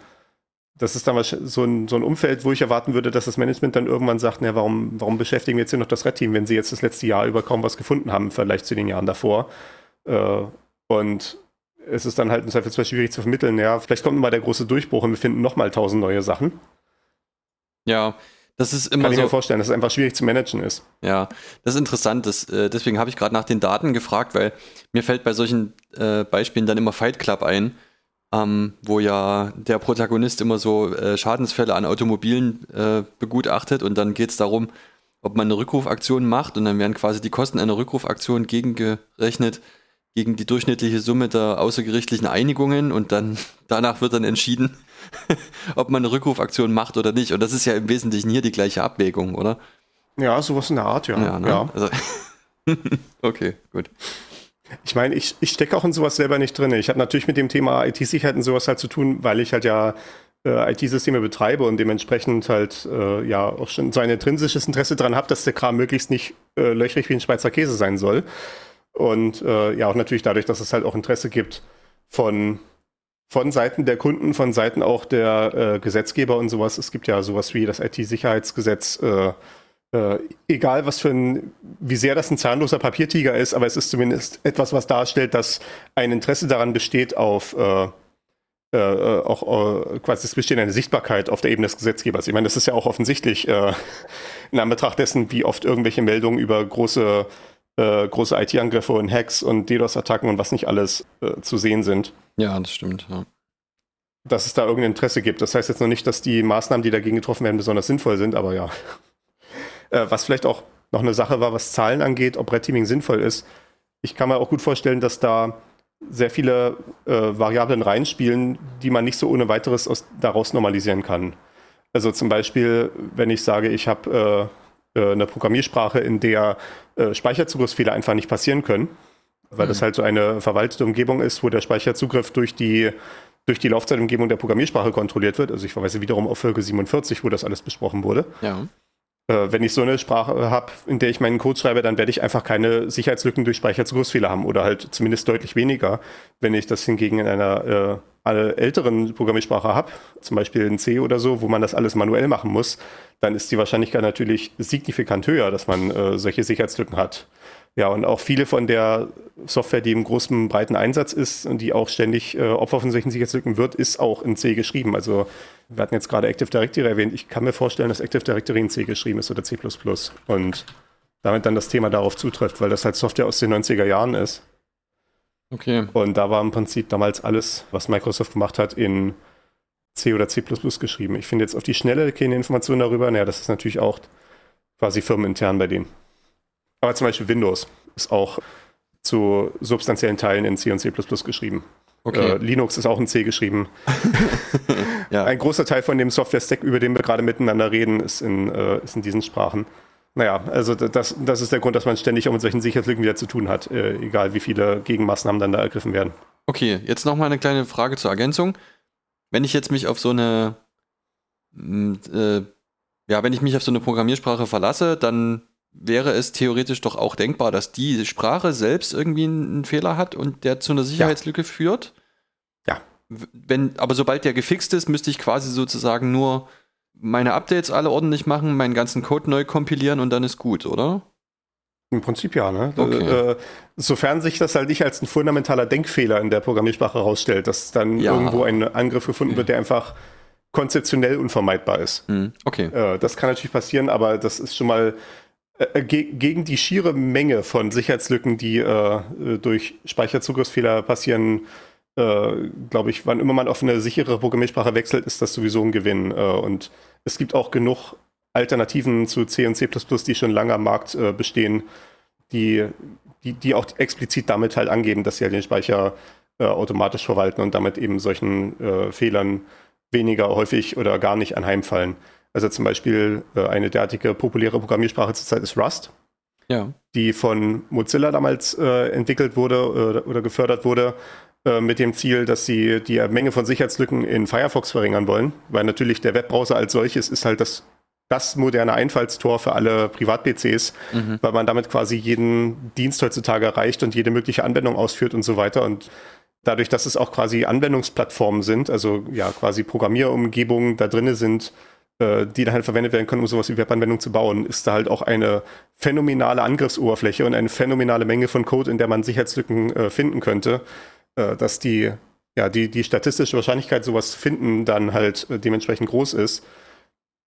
Speaker 4: das ist dann so ein, so ein Umfeld, wo ich erwarten würde, dass das Management dann irgendwann sagt, na, warum, warum beschäftigen wir jetzt hier noch das Red-Team, wenn sie jetzt das letzte Jahr über kaum was gefunden haben, Vergleich zu den Jahren davor. Äh, und es ist dann halt im Zweifelsfall schwierig zu vermitteln. Ja, vielleicht kommt mal der große Durchbruch und wir finden nochmal tausend neue Sachen.
Speaker 3: Ja, Das ist immer
Speaker 4: Kann ich
Speaker 3: so.
Speaker 4: mir vorstellen, dass es einfach schwierig zu managen ist.
Speaker 3: Ja, das ist interessant. Das, äh, deswegen habe ich gerade nach den Daten gefragt, weil mir fällt bei solchen äh, Beispielen dann immer Fight Club ein, ähm, wo ja der Protagonist immer so äh, Schadensfälle an Automobilen äh, begutachtet und dann geht es darum, ob man eine Rückrufaktion macht und dann werden quasi die Kosten einer Rückrufaktion gegengerechnet gegen die durchschnittliche Summe der außergerichtlichen Einigungen und dann danach wird dann entschieden, ob man eine Rückrufaktion macht oder nicht. Und das ist ja im Wesentlichen hier die gleiche Abwägung, oder?
Speaker 4: Ja, sowas in der Art, ja.
Speaker 3: Ja, ne?
Speaker 4: ja.
Speaker 3: Also, okay, gut.
Speaker 4: Ich meine, ich, ich stecke auch in sowas selber nicht drin. Ich habe natürlich mit dem Thema IT-Sicherheit und sowas halt zu tun, weil ich halt ja äh, IT-Systeme betreibe und dementsprechend halt äh, ja auch schon so ein intrinsisches Interesse daran habe, dass der Kram möglichst nicht äh, löchrig wie ein Schweizer Käse sein soll. Und äh, ja, auch natürlich dadurch, dass es halt auch Interesse gibt von, von Seiten der Kunden, von Seiten auch der äh, Gesetzgeber und sowas. Es gibt ja sowas wie das IT-Sicherheitsgesetz. Äh, äh, egal was für ein, wie sehr das ein zahnloser Papiertiger ist, aber es ist zumindest etwas, was darstellt, dass ein Interesse daran besteht, auf äh, äh, auch äh, quasi es besteht eine Sichtbarkeit auf der Ebene des Gesetzgebers. Ich meine, das ist ja auch offensichtlich äh, in Anbetracht dessen, wie oft irgendwelche Meldungen über große äh, große IT-Angriffe und Hacks und DDoS-Attacken und was nicht alles äh, zu sehen sind.
Speaker 3: Ja, das stimmt. Ja.
Speaker 4: Dass es da irgendein Interesse gibt. Das heißt jetzt noch nicht, dass die Maßnahmen, die dagegen getroffen werden, besonders sinnvoll sind, aber ja. Äh, was vielleicht auch noch eine Sache war, was Zahlen angeht, ob Red Teaming sinnvoll ist. Ich kann mir auch gut vorstellen, dass da sehr viele äh, Variablen reinspielen, die man nicht so ohne weiteres aus, daraus normalisieren kann. Also zum Beispiel, wenn ich sage, ich habe äh, äh, eine Programmiersprache, in der äh, Speicherzugriffsfehler einfach nicht passieren können, weil das halt so eine verwaltete Umgebung ist, wo der Speicherzugriff durch die durch die Laufzeitumgebung der Programmiersprache kontrolliert wird. Also ich verweise wiederum auf Folge 47, wo das alles besprochen wurde.
Speaker 3: Ja.
Speaker 4: Äh, wenn ich so eine Sprache habe, in der ich meinen Code schreibe, dann werde ich einfach keine Sicherheitslücken durch Speicherzugriffsfehler haben oder halt zumindest deutlich weniger. Wenn ich das hingegen in einer äh, älteren Programmiersprache habe, zum Beispiel in C oder so, wo man das alles manuell machen muss, dann ist die Wahrscheinlichkeit natürlich signifikant höher, dass man äh, solche Sicherheitslücken hat. Ja, und auch viele von der Software, die im großen, breiten Einsatz ist und die auch ständig äh, Opfer von solchen Sicherheitslücken wird, ist auch in C geschrieben. Also wir hatten jetzt gerade Active Directory erwähnt. Ich kann mir vorstellen, dass Active Directory in C geschrieben ist oder C++ und damit dann das Thema darauf zutrifft, weil das halt Software aus den 90er Jahren ist.
Speaker 3: Okay.
Speaker 4: Und da war im Prinzip damals alles, was Microsoft gemacht hat, in C oder C++ geschrieben. Ich finde jetzt auf die Schnelle keine Informationen darüber. Naja, das ist natürlich auch quasi firmenintern bei denen. Aber zum Beispiel Windows ist auch zu substanziellen Teilen in C und C++ geschrieben.
Speaker 3: Okay.
Speaker 4: Äh, Linux ist auch in C geschrieben.
Speaker 3: ja.
Speaker 4: Ein großer Teil von dem Software-Stack, über den wir gerade miteinander reden, ist in, äh, ist in diesen Sprachen. Naja, also das, das ist der Grund, dass man ständig auch mit solchen Sicherheitslücken wieder zu tun hat, äh, egal wie viele Gegenmaßnahmen dann da ergriffen werden.
Speaker 3: Okay, jetzt nochmal eine kleine Frage zur Ergänzung. Wenn ich jetzt mich auf so eine, äh, ja, wenn ich mich auf so eine Programmiersprache verlasse, dann wäre es theoretisch doch auch denkbar, dass die Sprache selbst irgendwie einen Fehler hat und der zu einer Sicherheitslücke ja. führt.
Speaker 4: Ja.
Speaker 3: Wenn, aber sobald der gefixt ist, müsste ich quasi sozusagen nur meine Updates alle ordentlich machen, meinen ganzen Code neu kompilieren und dann ist gut, oder?
Speaker 4: Im Prinzip ja, ne?
Speaker 3: Okay.
Speaker 4: Äh, sofern sich das halt nicht als ein fundamentaler Denkfehler in der Programmiersprache herausstellt, dass dann
Speaker 3: Ja.
Speaker 4: irgendwo ein Angriff gefunden wird, der einfach konzeptionell unvermeidbar ist.
Speaker 3: Hm, okay.
Speaker 4: Äh, das kann natürlich passieren, aber das ist schon mal äh, gegen die schiere Menge von Sicherheitslücken, die äh, äh, durch Speicherzugriffsfehler passieren, äh, glaube ich, wann immer man auf eine sichere Programmiersprache wechselt, ist das sowieso ein Gewinn. Äh, und es gibt auch genug Alternativen zu C und C++, die schon lange am Markt äh, bestehen, die, die, die auch explizit damit halt angeben, dass sie halt den Speicher äh, automatisch verwalten und damit eben solchen äh, Fehlern weniger häufig oder gar nicht anheimfallen. Also zum Beispiel äh, eine derartige populäre Programmiersprache zurzeit ist Rust,
Speaker 3: Ja.
Speaker 4: die von Mozilla damals äh, entwickelt wurde äh, oder gefördert wurde, äh, mit dem Ziel, dass sie die Menge von Sicherheitslücken in Firefox verringern wollen, weil natürlich der Webbrowser als solches ist halt das, das moderne Einfallstor für alle Privat-PCs,
Speaker 3: Mhm.
Speaker 4: weil man damit quasi jeden Dienst heutzutage erreicht und jede mögliche Anwendung ausführt und so weiter. Und dadurch, dass es auch quasi Anwendungsplattformen sind, also ja quasi Programmierumgebungen da drinne sind, die dann halt verwendet werden können, um sowas wie Webanwendungen zu bauen, ist da halt auch eine phänomenale Angriffsoberfläche und eine phänomenale Menge von Code, in der man Sicherheitslücken äh, finden könnte, äh, dass die, ja, die, die statistische Wahrscheinlichkeit, sowas zu finden, dann halt äh, dementsprechend groß ist.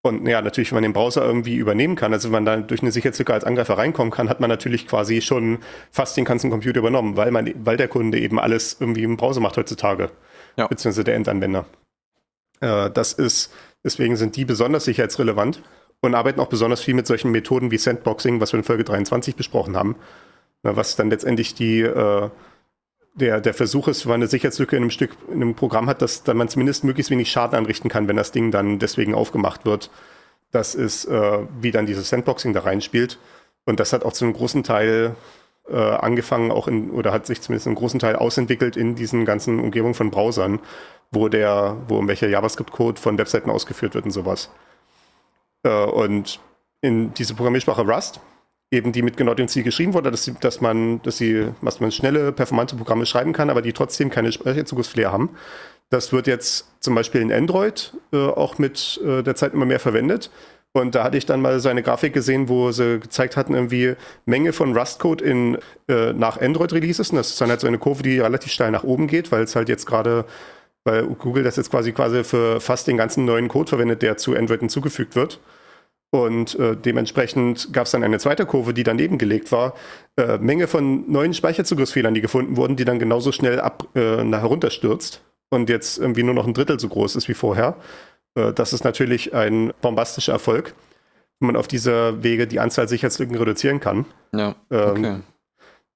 Speaker 4: Und ja, natürlich, wenn man den Browser irgendwie übernehmen kann, also wenn man dann durch eine Sicherheitslücke als Angreifer reinkommen kann, hat man natürlich quasi schon fast den ganzen Computer übernommen, weil man, weil der Kunde eben alles irgendwie im Browser macht heutzutage. Ja. Beziehungsweise der Endanwender. Äh, das ist, deswegen sind die besonders sicherheitsrelevant und arbeiten auch besonders viel mit solchen Methoden wie Sandboxing, was wir in Folge 23 besprochen haben. Was dann letztendlich die, äh, der, der Versuch ist, wenn man eine Sicherheitslücke in einem Stück, in einem Programm hat, dass dann man zumindest möglichst wenig Schaden anrichten kann, wenn das Ding dann deswegen aufgemacht wird. Das ist, äh, wie dann dieses Sandboxing da reinspielt. Und das hat auch zu einem großen Teil äh, angefangen, auch in, oder hat sich zumindest einen großen Teil ausentwickelt in diesen ganzen Umgebungen von Browsern, wo der, wo irgendwelcher JavaScript-Code von Webseiten ausgeführt wird und sowas. Äh, und in diese Programmiersprache Rust eben die mit genau dem Ziel geschrieben wurde, dass, sie, dass man, dass sie, was man schnelle, performante Programme schreiben kann, aber die trotzdem keine Speicherzugriffsflair haben. Das wird jetzt zum Beispiel in Android äh, auch mit äh, der Zeit immer mehr verwendet. Und da hatte ich dann mal so eine Grafik gesehen, wo sie gezeigt hatten, irgendwie Menge von Rust-Code äh, nach Android-Releases. Und das ist dann halt so eine Kurve, die relativ steil nach oben geht, weil es halt jetzt gerade, weil Google das jetzt quasi quasi für fast den ganzen neuen Code verwendet, der zu Android hinzugefügt wird. Und äh, dementsprechend gab es dann eine zweite Kurve, die daneben gelegt war. Äh, Menge von neuen Speicherzugriffsfehlern, die gefunden wurden, die dann genauso schnell ab, äh, herunterstürzt und jetzt irgendwie nur noch ein Drittel so groß ist wie vorher. Äh, das ist natürlich ein bombastischer Erfolg, wenn man auf dieser Wege die Anzahl Sicherheitslücken reduzieren kann.
Speaker 3: Ja. Ähm, okay. Ähm,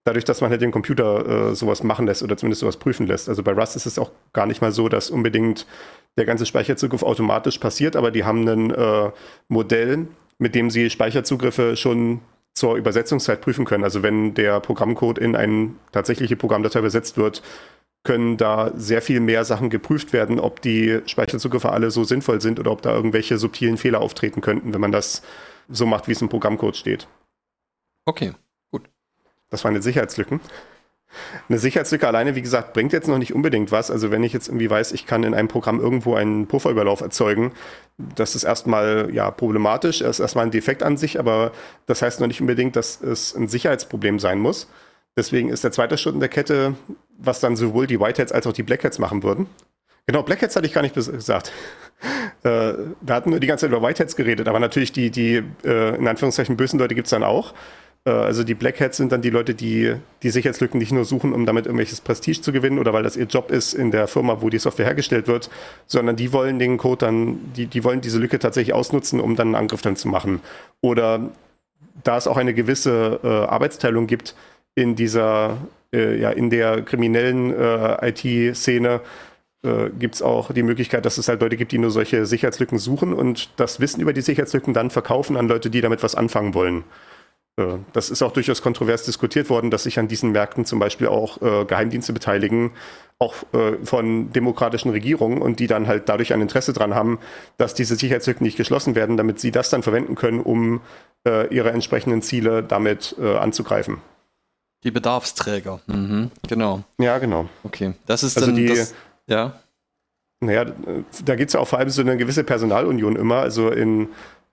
Speaker 4: dadurch, dass man halt den Computer äh, sowas machen lässt oder zumindest sowas prüfen lässt. Also bei Rust ist es auch gar nicht mal so, dass unbedingt der ganze Speicherzugriff automatisch passiert, aber die haben ein äh, Modell, mit dem sie Speicherzugriffe schon zur Übersetzungszeit prüfen können. Also wenn der Programmcode in eine tatsächliche Programmdatei übersetzt wird, können da sehr viel mehr Sachen geprüft werden, ob die Speicherzugriffe alle so sinnvoll sind oder ob da irgendwelche subtilen Fehler auftreten könnten, wenn man das so macht, wie es im Programmcode steht.
Speaker 3: Okay.
Speaker 4: Das waren jetzt Sicherheitslücken. Eine Sicherheitslücke alleine, wie gesagt, bringt jetzt noch nicht unbedingt was. Also wenn ich jetzt irgendwie weiß, ich kann in einem Programm irgendwo einen Pufferüberlauf erzeugen, das ist erstmal ja problematisch, das ist erstmal ein Defekt an sich, aber das heißt noch nicht unbedingt, dass es ein Sicherheitsproblem sein muss. Deswegen ist der zweite Schritt in der Kette, was dann sowohl die Whiteheads als auch die Blackheads machen würden. Genau, Blackheads hatte ich gar nicht gesagt. Äh, da hatten wir die ganze Zeit über Whiteheads geredet, aber natürlich die, die äh, in Anführungszeichen bösen Leute gibt es dann auch. Äh, also die Black Hats sind dann die Leute, die die Sicherheitslücken nicht nur suchen, um damit irgendwelches Prestige zu gewinnen oder weil das ihr Job ist in der Firma, wo die Software hergestellt wird, sondern die wollen den Code dann, die, die wollen diese Lücke tatsächlich ausnutzen, um dann einen Angriff dann zu machen. Oder da es auch eine gewisse äh, Arbeitsteilung gibt in dieser, äh, ja, in der kriminellen äh, IT-Szene, äh, gibt es auch die Möglichkeit, dass es halt Leute gibt, die nur solche Sicherheitslücken suchen und das Wissen über die Sicherheitslücken dann verkaufen an Leute, die damit was anfangen wollen. Äh, das ist auch durchaus kontrovers diskutiert worden, dass sich an diesen Märkten zum Beispiel auch äh, Geheimdienste beteiligen, auch äh, von demokratischen Regierungen und die dann halt dadurch ein Interesse daran haben, dass diese Sicherheitslücken nicht geschlossen werden, damit sie das dann verwenden können, um äh, ihre entsprechenden Ziele damit äh, anzugreifen.
Speaker 3: Die Bedarfsträger, mhm, genau.
Speaker 4: Ja, genau.
Speaker 3: Okay, das ist also dann
Speaker 4: die,
Speaker 3: das, ja.
Speaker 4: Naja, da geht es ja auch vor allem so eine gewisse Personalunion immer. Also in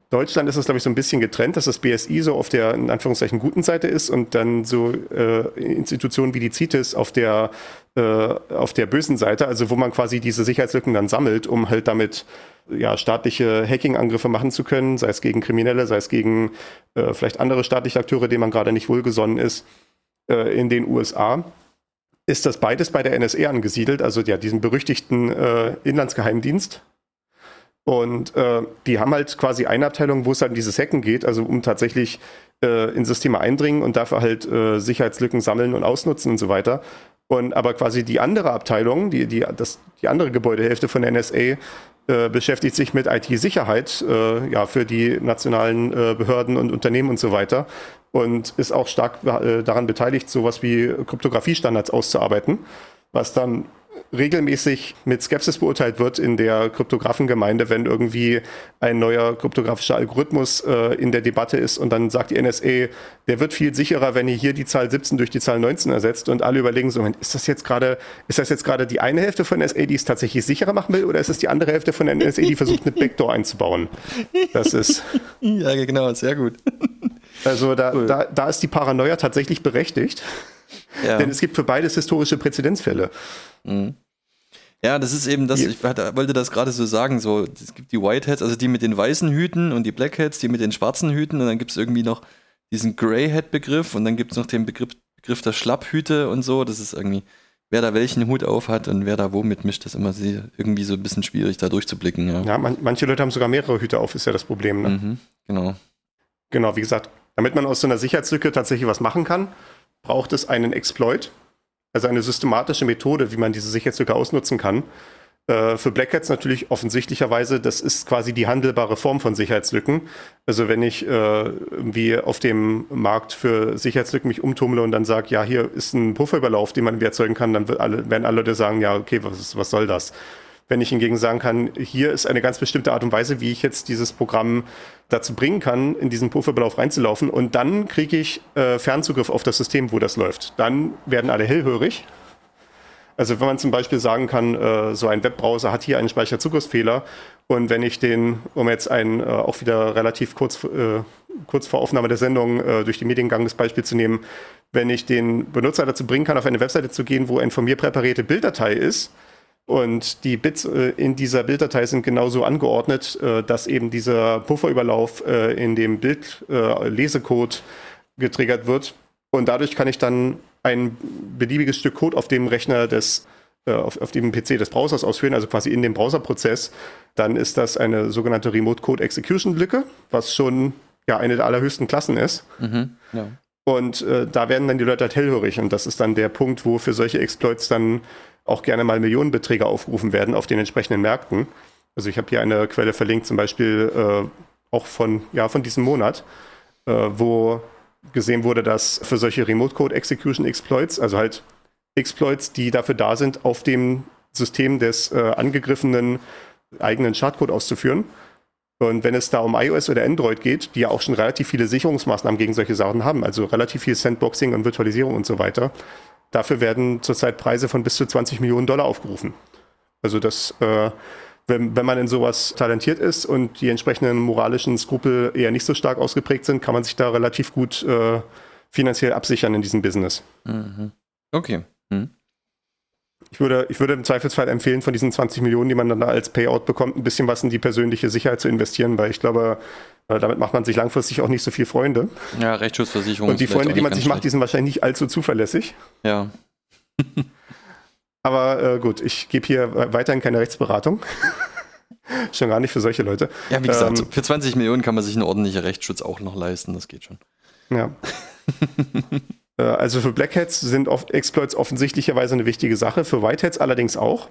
Speaker 4: Deutschland ist es, glaube ich, so ein bisschen getrennt, dass das BSI so auf der, in Anführungszeichen, guten Seite ist und dann so äh, Institutionen wie die CITES auf der, äh, auf der bösen Seite, also wo man quasi diese Sicherheitslücken dann sammelt, um halt damit ja, staatliche Hacking-Angriffe machen zu können, sei es gegen Kriminelle, sei es gegen äh, vielleicht andere staatliche Akteure, denen man gerade nicht wohlgesonnen ist, äh, in den USA. Ist das beides bei der NSA angesiedelt, also ja, diesen berüchtigten äh, Inlandsgeheimdienst, und äh, die haben halt quasi eine Abteilung, wo es halt um dieses Hacken geht, also um tatsächlich äh, in Systeme eindringen und dafür halt äh, Sicherheitslücken sammeln und ausnutzen und so weiter. Und aber quasi die andere Abteilung, die, die, das, die andere Gebäudehälfte von der NSA, äh, beschäftigt sich mit IT-Sicherheit, äh, ja, für die nationalen äh, Behörden und Unternehmen und so weiter. Und ist auch stark äh, daran beteiligt, sowas wie Kryptografiestandards auszuarbeiten, was dann regelmäßig mit Skepsis beurteilt wird in der Kryptografengemeinde, wenn irgendwie ein neuer kryptografischer Algorithmus äh, in der Debatte ist und dann sagt die NSA, der wird viel sicherer, wenn ihr hier die Zahl 17 durch die Zahl 19 ersetzt und alle überlegen so, ist das jetzt gerade, ist das jetzt gerade die eine Hälfte von NSA, die es tatsächlich sicherer machen will oder ist es die andere Hälfte von der NSA, die versucht, eine Backdoor einzubauen? Das ist.
Speaker 3: Ja, genau, sehr gut.
Speaker 4: Also da, cool. da, da ist die Paranoia tatsächlich berechtigt. Ja. Denn es gibt für beides historische Präzedenzfälle. Mhm.
Speaker 3: Ja, das ist eben das, ich wollte das gerade so sagen, so, es gibt die Whiteheads, also die mit den weißen Hüten und die Blackheads, die mit den schwarzen Hüten und dann gibt es irgendwie noch diesen Greyhead-Begriff und dann gibt es noch den Begriff, Begriff der Schlapphüte und so, das ist irgendwie, wer da welchen Hut auf hat und wer da wo mitmischt, das ist immer irgendwie so ein bisschen schwierig, da durchzublicken, ja.
Speaker 4: Ja, man, manche Leute haben sogar mehrere Hüte auf, ist ja das Problem. Ne?
Speaker 3: Mhm, genau.
Speaker 4: Genau, wie gesagt, damit man aus so einer Sicherheitslücke tatsächlich was machen kann, braucht es einen Exploit, also eine systematische Methode, wie man diese Sicherheitslücke ausnutzen kann. Äh, für Black Hats natürlich offensichtlicherweise, das ist quasi die handelbare Form von Sicherheitslücken. Also wenn ich äh, irgendwie auf dem Markt für Sicherheitslücken mich umtummle und dann sage, ja, hier ist ein Pufferüberlauf, den man erzeugen kann, dann alle, werden alle Leute sagen, ja, okay, was, was soll das? Wenn ich hingegen sagen kann, hier ist eine ganz bestimmte Art und Weise, wie ich jetzt dieses Programm dazu bringen kann, in diesen Pufferbelauf reinzulaufen und dann kriege ich äh, Fernzugriff auf das System, wo das läuft. Dann werden alle hellhörig. Also wenn man zum Beispiel sagen kann, äh, so ein Webbrowser hat hier einen Speicherzugriffsfehler und wenn ich den, um jetzt ein äh, auch wieder relativ kurz, äh, kurz vor Aufnahme der Sendung äh, durch die Mediengang das Beispiel zu nehmen, wenn ich den Benutzer dazu bringen kann, auf eine Webseite zu gehen, wo eine von mir präparierte Bilddatei ist, und die Bits äh, in dieser Bilddatei sind genauso angeordnet, äh, dass eben dieser Pufferüberlauf äh, in dem Bildlesecode getriggert wird. Und dadurch kann ich dann ein beliebiges Stück Code auf dem Rechner des, auf, auf dem PC des Browsers ausführen, also quasi in dem Browserprozess. Dann ist das eine sogenannte Remote Code Execution Lücke, was schon ja eine der allerhöchsten Klassen ist.
Speaker 3: Mhm, ja.
Speaker 4: Und da werden dann die Leute halt hellhörig. Und das ist dann der Punkt, wo für solche Exploits dann auch gerne mal Millionenbeträge aufgerufen werden auf den entsprechenden Märkten. Also ich habe hier eine Quelle verlinkt, zum Beispiel äh, auch von, ja, von diesem Monat, äh, wo gesehen wurde, dass für solche Remote Code Execution Exploits, also halt Exploits, die dafür da sind, auf dem System des äh, angegriffenen eigenen Schadcode auszuführen, und wenn es da um iOS oder Android geht, die ja auch schon relativ viele Sicherungsmaßnahmen gegen solche Sachen haben, also relativ viel Sandboxing und Virtualisierung und so weiter, dafür werden zurzeit Preise von bis zu 20 Millionen Dollar aufgerufen. Also das, äh, wenn, wenn man in sowas talentiert ist und die entsprechenden moralischen Skrupel eher nicht so stark ausgeprägt sind, kann man sich da relativ gut äh, finanziell absichern in diesem Business.
Speaker 3: Mhm. Okay. Mhm.
Speaker 4: Ich würde, ich würde im Zweifelsfall empfehlen, von diesen 20 Millionen, die man dann da als Payout bekommt, ein bisschen was in die persönliche Sicherheit zu investieren, weil ich glaube, äh, damit macht man sich langfristig auch nicht so viel Freunde.
Speaker 3: Ja, Rechtsschutzversicherung.
Speaker 4: Und die Freunde, die man sich macht, die sind wahrscheinlich nicht allzu zuverlässig.
Speaker 3: Ja.
Speaker 4: Aber äh, gut, ich gebe hier weiterhin keine Rechtsberatung. Schon gar nicht für solche Leute.
Speaker 3: Ja, wie gesagt,
Speaker 4: Ähm,
Speaker 3: für 20 Millionen kann man sich einen ordentlichen Rechtsschutz auch noch leisten, das geht schon.
Speaker 4: Ja. Äh, also für Black Hats sind oft Exploits offensichtlicherweise eine wichtige Sache, für White Hats allerdings auch.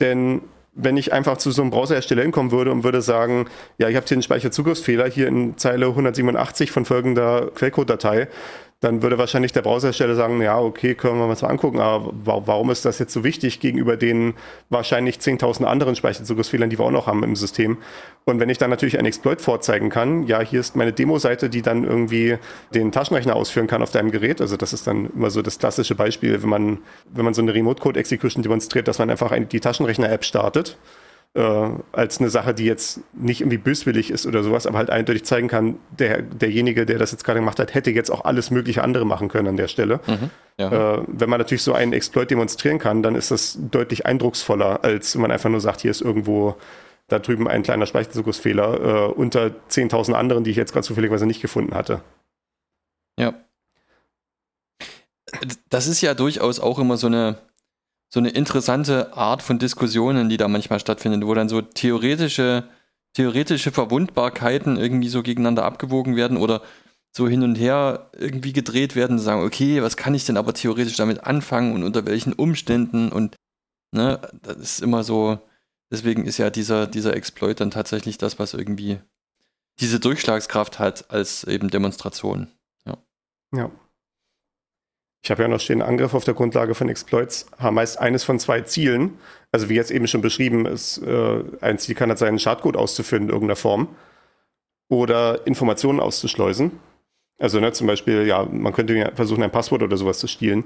Speaker 4: Denn wenn ich einfach zu so einem Browserhersteller hinkommen würde und würde sagen, ja, ich habe hier einen Speicherzugriffsfehler hier in Zeile 187 von folgender Quellcode-Datei, dann würde wahrscheinlich der Browserhersteller sagen, ja, okay, können wir uns mal angucken, aber wa- warum ist das jetzt so wichtig gegenüber den wahrscheinlich 10.000 anderen Speicherzugriffsfehlern, die wir auch noch haben im System? Und wenn ich dann natürlich einen Exploit vorzeigen kann, ja, hier ist meine Demo-Seite, die dann irgendwie den Taschenrechner ausführen kann auf deinem Gerät. Also das ist dann immer so das klassische Beispiel, wenn man, wenn man so eine Remote-Code-Execution demonstriert, dass man einfach ein, die Taschenrechner-App startet äh, als eine Sache, die jetzt nicht irgendwie böswillig ist oder sowas, aber halt eindeutig zeigen kann, der, derjenige, der das jetzt gerade gemacht hat, hätte jetzt auch alles mögliche andere machen können an der Stelle.
Speaker 3: Ja.
Speaker 4: Äh, wenn man natürlich so einen Exploit demonstrieren kann, dann ist das deutlich eindrucksvoller, als wenn man einfach nur sagt, hier ist irgendwo da drüben ein kleiner Speicherzugriffsfehler äh, unter 10.000 anderen, die ich jetzt gerade zufälligerweise nicht gefunden hatte.
Speaker 3: Ja. Das ist ja durchaus auch immer so eine, so eine interessante Art von Diskussionen, die da manchmal stattfinden, wo dann so theoretische, theoretische Verwundbarkeiten irgendwie so gegeneinander abgewogen werden oder so hin und her irgendwie gedreht werden sagen, okay, was kann ich denn aber theoretisch damit anfangen und unter welchen Umständen und ne, das ist immer so, deswegen ist ja dieser, dieser Exploit dann tatsächlich das, was irgendwie diese Durchschlagskraft hat als eben Demonstration.
Speaker 4: Ja. Ich habe ja noch stehen, Angriffe auf der Grundlage von Exploits haben meist eines von zwei Zielen. Also wie jetzt eben schon beschrieben, ist, äh, ein Ziel kann halt sein, Schadcode auszuführen in irgendeiner Form oder Informationen auszuschleusen. Also ne, zum Beispiel, ja, man könnte versuchen, ein Passwort oder sowas zu stehlen.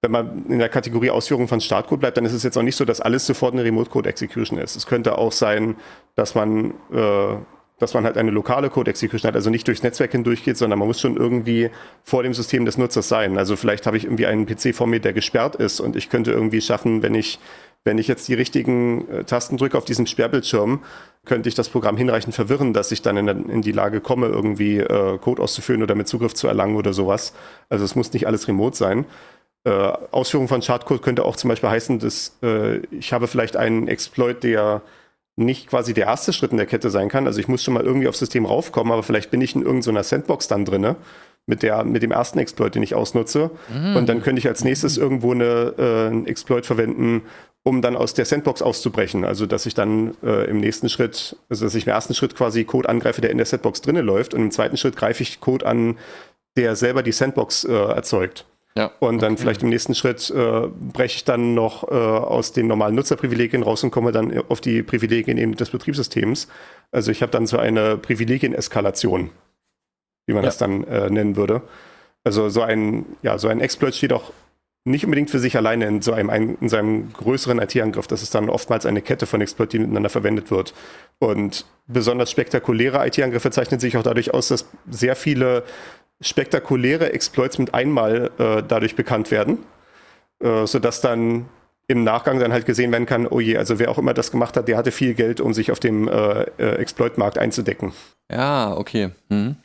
Speaker 4: Wenn man in der Kategorie Ausführung von Startcode bleibt, dann ist es jetzt auch nicht so, dass alles sofort eine Remote-Code-Execution ist. Es könnte auch sein, dass man, äh, dass man halt eine lokale Code-Execution hat, also nicht durchs Netzwerk hindurch geht, sondern man muss schon irgendwie vor dem System des Nutzers sein. Also vielleicht habe ich irgendwie einen PC vor mir, der gesperrt ist und ich könnte irgendwie schaffen, wenn ich, wenn ich jetzt die richtigen äh, Tasten drücke auf diesem Sperrbildschirm, könnte ich das Programm hinreichend verwirren, dass ich dann in, in die Lage komme, irgendwie äh, Code auszuführen oder mit Zugriff zu erlangen oder sowas. Also es muss nicht alles remote sein. Äh, Ausführung von Schadcode könnte auch zum Beispiel heißen, dass äh, ich habe vielleicht einen Exploit, der nicht quasi der erste Schritt in der Kette sein kann. Also ich muss schon mal irgendwie aufs System raufkommen, aber vielleicht bin ich in irgendeiner Sandbox dann drinne mit der mit dem ersten Exploit, den ich ausnutze. Mhm. Und dann könnte ich als nächstes irgendwo eine, äh, einen Exploit verwenden, um dann aus der Sandbox auszubrechen. Also dass ich dann äh, im nächsten Schritt, also dass ich im ersten Schritt quasi Code angreife, der in der Sandbox drinne läuft, und im zweiten Schritt greife ich Code an, der selber die Sandbox äh, erzeugt. Ja, und dann okay. vielleicht im nächsten Schritt äh, breche ich dann noch äh, aus den normalen Nutzerprivilegien raus und komme dann auf die Privilegien eben des Betriebssystems. Also ich habe dann so eine Privilegien-Eskalation, wie man ja. das dann äh, nennen würde. Also so ein, ja, so ein Exploit steht auch nicht unbedingt für sich alleine in so einem, in seinem größeren IT-Angriff. Das ist dann oftmals eine Kette von Exploit, die miteinander verwendet wird. Und besonders spektakuläre IT-Angriffe zeichnen sich auch dadurch aus, dass sehr viele spektakuläre Exploits mit einmal äh, dadurch bekannt werden, äh, sodass dann im Nachgang dann halt gesehen werden kann, oh je, also wer auch immer das gemacht hat, der hatte viel Geld, um sich auf dem äh, äh Exploit-Markt einzudecken.
Speaker 3: Ja, okay. Hm.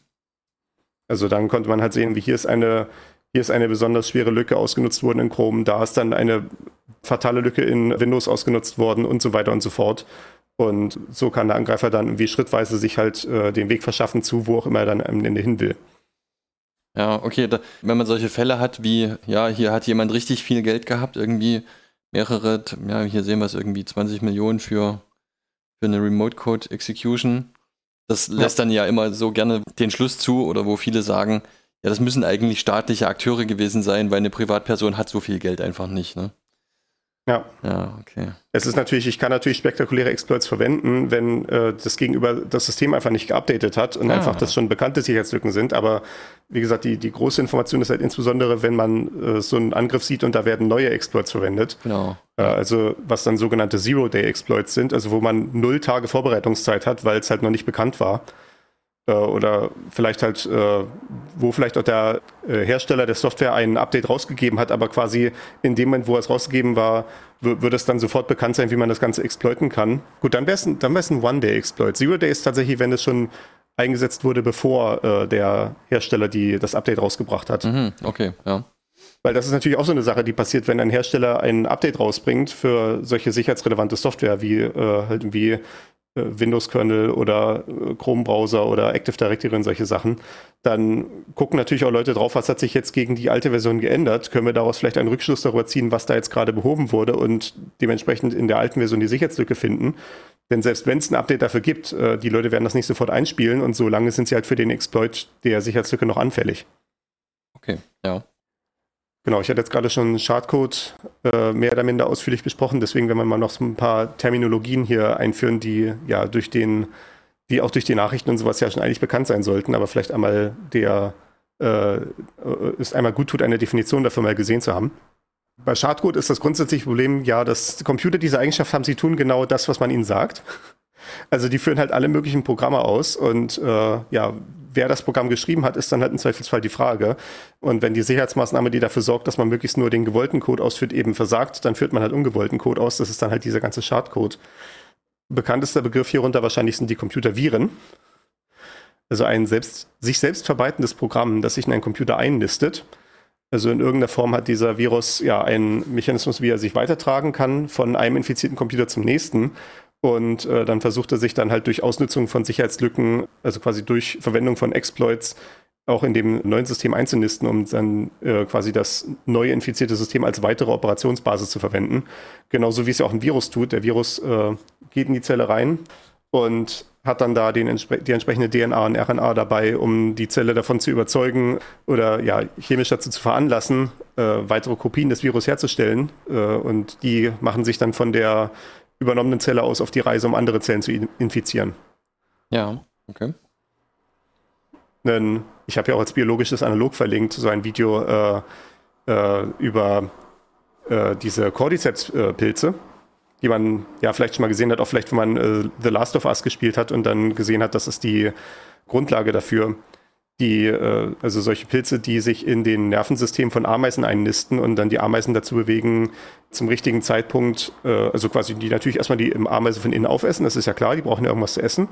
Speaker 4: Also dann konnte man halt sehen, wie hier ist eine, hier ist eine besonders schwere Lücke ausgenutzt worden in Chrome, da ist dann eine fatale Lücke in Windows ausgenutzt worden und so weiter und so fort. Und so kann der Angreifer dann irgendwie schrittweise sich halt äh, den Weg verschaffen zu, wo auch immer er dann am Ende hin will.
Speaker 3: Ja, okay, da, wenn man solche Fälle hat wie, ja, hier hat jemand richtig viel Geld gehabt, irgendwie mehrere, ja, hier sehen wir es irgendwie 20 Millionen für, für eine Remote Code Execution. Das lässt ja. dann ja immer so gerne den Schluss zu oder wo viele sagen, ja, das müssen eigentlich staatliche Akteure gewesen sein, weil eine Privatperson hat so viel Geld einfach nicht, ne?
Speaker 4: Ja. Ja, okay. Es ist natürlich, ich kann natürlich spektakuläre Exploits verwenden, wenn äh, das Gegenüber das System einfach nicht geupdatet hat und ah. einfach das schon bekannte Sicherheitslücken sind. Aber wie gesagt, die, die große Information ist halt insbesondere, wenn man äh, so einen Angriff sieht und da werden neue Exploits verwendet. Genau. Äh, also was dann sogenannte Zero-Day-Exploits sind, also wo man null Tage Vorbereitungszeit hat, weil es halt noch nicht bekannt war. Äh, oder vielleicht halt, äh, wo vielleicht auch der äh, Hersteller der Software ein Update rausgegeben hat, aber quasi in dem Moment, wo es rausgegeben war, würde es dann sofort bekannt sein, wie man das Ganze exploiten kann. Gut, dann wäre es ein, ein One-Day-Exploit. Zero-Day ist tatsächlich, wenn es schon eingesetzt wurde, bevor äh, der Hersteller die, das Update rausgebracht hat.
Speaker 3: Mhm, okay, ja.
Speaker 4: Weil das ist natürlich auch so eine Sache, die passiert, wenn ein Hersteller ein Update rausbringt für solche sicherheitsrelevante Software wie äh, halt wie äh, Windows-Kernel oder äh, Chrome-Browser oder Active Directory und solche Sachen, dann gucken natürlich auch Leute drauf, was hat sich jetzt gegen die alte Version geändert. Können wir daraus vielleicht einen Rückschluss darüber ziehen, was da jetzt gerade behoben wurde und dementsprechend in der alten Version die Sicherheitslücke finden. Denn selbst wenn es ein Update dafür gibt, äh, die Leute werden das nicht sofort einspielen und solange sind sie halt für den Exploit der Sicherheitslücke noch anfällig.
Speaker 3: Okay, ja.
Speaker 4: Genau, ich hatte jetzt gerade schon Schadcode äh, mehr oder minder ausführlich besprochen, deswegen wenn wir mal noch so ein paar Terminologien hier einführen, die ja durch den, die auch durch die Nachrichten und sowas ja schon eigentlich bekannt sein sollten, aber vielleicht einmal der äh, ist einmal gut tut, eine Definition dafür mal gesehen zu haben. Bei Schadcode ist das grundsätzliche Problem, ja, dass Computer diese Eigenschaft haben, sie tun genau das, was man ihnen sagt. Also die führen halt alle möglichen Programme aus und äh, ja, wer das Programm geschrieben hat, ist dann halt im Zweifelsfall die Frage. Und wenn die Sicherheitsmaßnahme, die dafür sorgt, dass man möglichst nur den gewollten Code ausführt, eben versagt, dann führt man halt ungewollten Code aus. Das ist dann halt dieser ganze Schadcode. Bekanntester Begriff hierunter wahrscheinlich sind die Computerviren. Also ein selbst, sich selbst verbreitendes Programm, das sich in einen Computer einlistet. Also in irgendeiner Form hat dieser Virus ja einen Mechanismus, wie er sich weitertragen kann von einem infizierten Computer zum nächsten. Und äh, dann versucht er sich dann halt durch Ausnutzung von Sicherheitslücken, also quasi durch Verwendung von Exploits, auch in dem neuen System einzunisten, um dann äh, quasi das neue infizierte System als weitere Operationsbasis zu verwenden. Genauso wie es ja auch ein Virus tut. Der Virus äh, geht in die Zelle rein und hat dann da den, die entsprechende DNA und RNA dabei, um die Zelle davon zu überzeugen oder ja, chemisch dazu zu veranlassen, äh, weitere Kopien des Virus herzustellen. Äh, und die machen sich dann von der übernommenen Zelle aus auf die Reise, um andere Zellen zu infizieren.
Speaker 3: Ja, okay.
Speaker 4: Denn ich habe ja auch als biologisches Analog verlinkt, so ein Video äh, äh, über äh, diese Cordyceps-Pilze. die man ja vielleicht schon mal gesehen hat, auch vielleicht, wenn man äh, The Last of Us gespielt hat und dann gesehen hat, das ist die Grundlage dafür. Die, äh, also solche Pilze, die sich in den Nervensystemen von Ameisen einnisten und dann die Ameisen dazu bewegen, zum richtigen Zeitpunkt, äh, also quasi die natürlich erstmal die Ameise von innen aufessen, das ist ja klar, die brauchen ja irgendwas zu essen.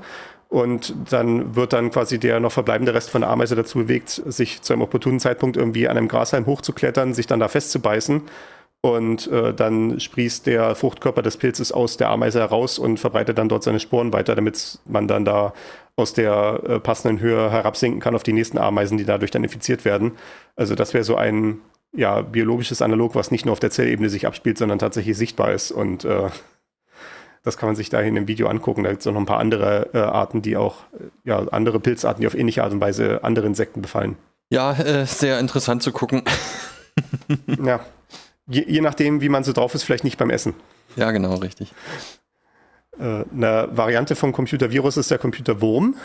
Speaker 4: Und dann wird dann quasi der noch verbleibende Rest von der Ameise dazu bewegt, sich zu einem opportunen Zeitpunkt irgendwie an einem Grashalm hochzuklettern, sich dann da festzubeißen und äh, dann sprießt der Fruchtkörper des Pilzes aus der Ameise heraus und verbreitet dann dort seine Sporen weiter, damit man dann da aus der äh, passenden Höhe herabsinken kann auf die nächsten Ameisen, die dadurch dann infiziert werden. Also das wäre so ein ja, biologisches Analog, was nicht nur auf der Zellebene sich abspielt, sondern tatsächlich sichtbar ist. Und äh, das kann man sich dahin im Video angucken. Da gibt es noch ein paar andere äh, Arten, die auch, ja, andere Pilzarten, die auf ähnliche Art und Weise andere Insekten befallen.
Speaker 3: Ja, äh, sehr interessant zu gucken.
Speaker 4: ja, je, je nachdem, wie man so drauf ist, vielleicht nicht beim Essen.
Speaker 3: Ja, genau, richtig.
Speaker 4: Äh, eine Variante vom Computervirus ist der Computerwurm.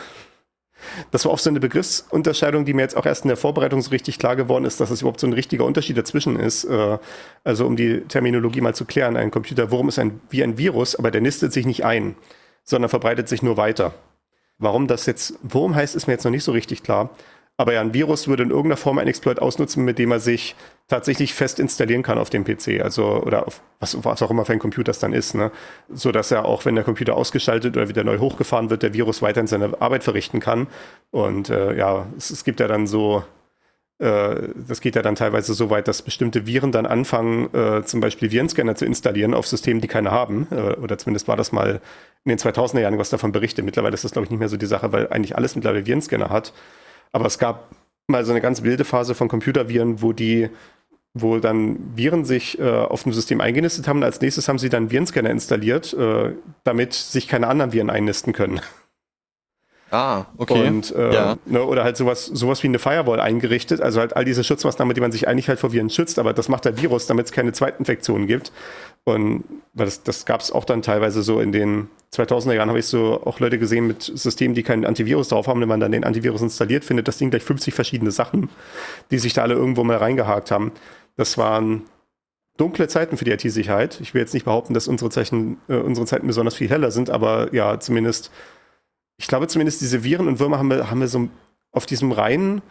Speaker 4: Das war auch so eine Begriffsunterscheidung, die mir jetzt auch erst in der Vorbereitung so richtig klar geworden ist, dass es überhaupt so ein richtiger Unterschied dazwischen ist. Äh, also um die Terminologie mal zu klären, ein Computerwurm ist ein, wie ein Virus, aber der nistet sich nicht ein, sondern verbreitet sich nur weiter. Warum das jetzt Wurm heißt, ist mir jetzt noch nicht so richtig klar. Aber ja, ein Virus würde in irgendeiner Form einen Exploit ausnutzen, mit dem er sich tatsächlich fest installieren kann auf dem PC, also oder auf was, was auch immer für ein Computer es dann ist, ne? so dass er auch, wenn der Computer ausgeschaltet oder wieder neu hochgefahren wird, der Virus weiterhin seine Arbeit verrichten kann. Und äh, ja, es, es gibt ja dann so äh, das geht ja dann teilweise so weit, dass bestimmte Viren dann anfangen, äh, zum Beispiel Virenscanner zu installieren auf Systemen, die keine haben. Äh, oder zumindest war das mal in den 2000er Jahren was davon berichtet. Mittlerweile ist das, glaube ich, nicht mehr so die Sache, weil eigentlich alles mittlerweile Virenscanner hat. Aber es gab mal so eine ganz wilde Phase von Computerviren, wo die, wo dann Viren sich äh, auf dem System eingenistet haben. Als nächstes haben sie dann Virenscanner installiert, äh, damit sich keine anderen Viren einnisten können.
Speaker 3: Ah, okay.
Speaker 4: Und, äh, ja. ne, oder halt sowas, sowas wie eine Firewall eingerichtet, also halt all diese Schutzmaßnahmen, die man sich eigentlich halt vor Viren schützt, aber das macht der Virus, damit es keine Zweitinfektionen gibt. Und das, das gab es auch dann teilweise so in den 2000er Jahren habe ich so auch Leute gesehen mit Systemen, die keinen Antivirus drauf haben. Wenn man dann den Antivirus installiert, findet das Ding gleich 50 verschiedene Sachen, die sich da alle irgendwo mal reingehakt haben. Das waren dunkle Zeiten für die IT-Sicherheit. Ich will jetzt nicht behaupten, dass unsere, Zeichen, äh, unsere Zeiten besonders viel heller sind, aber ja, zumindest, ich glaube zumindest diese Viren und Würmer haben wir, haben wir so auf diesem reinen,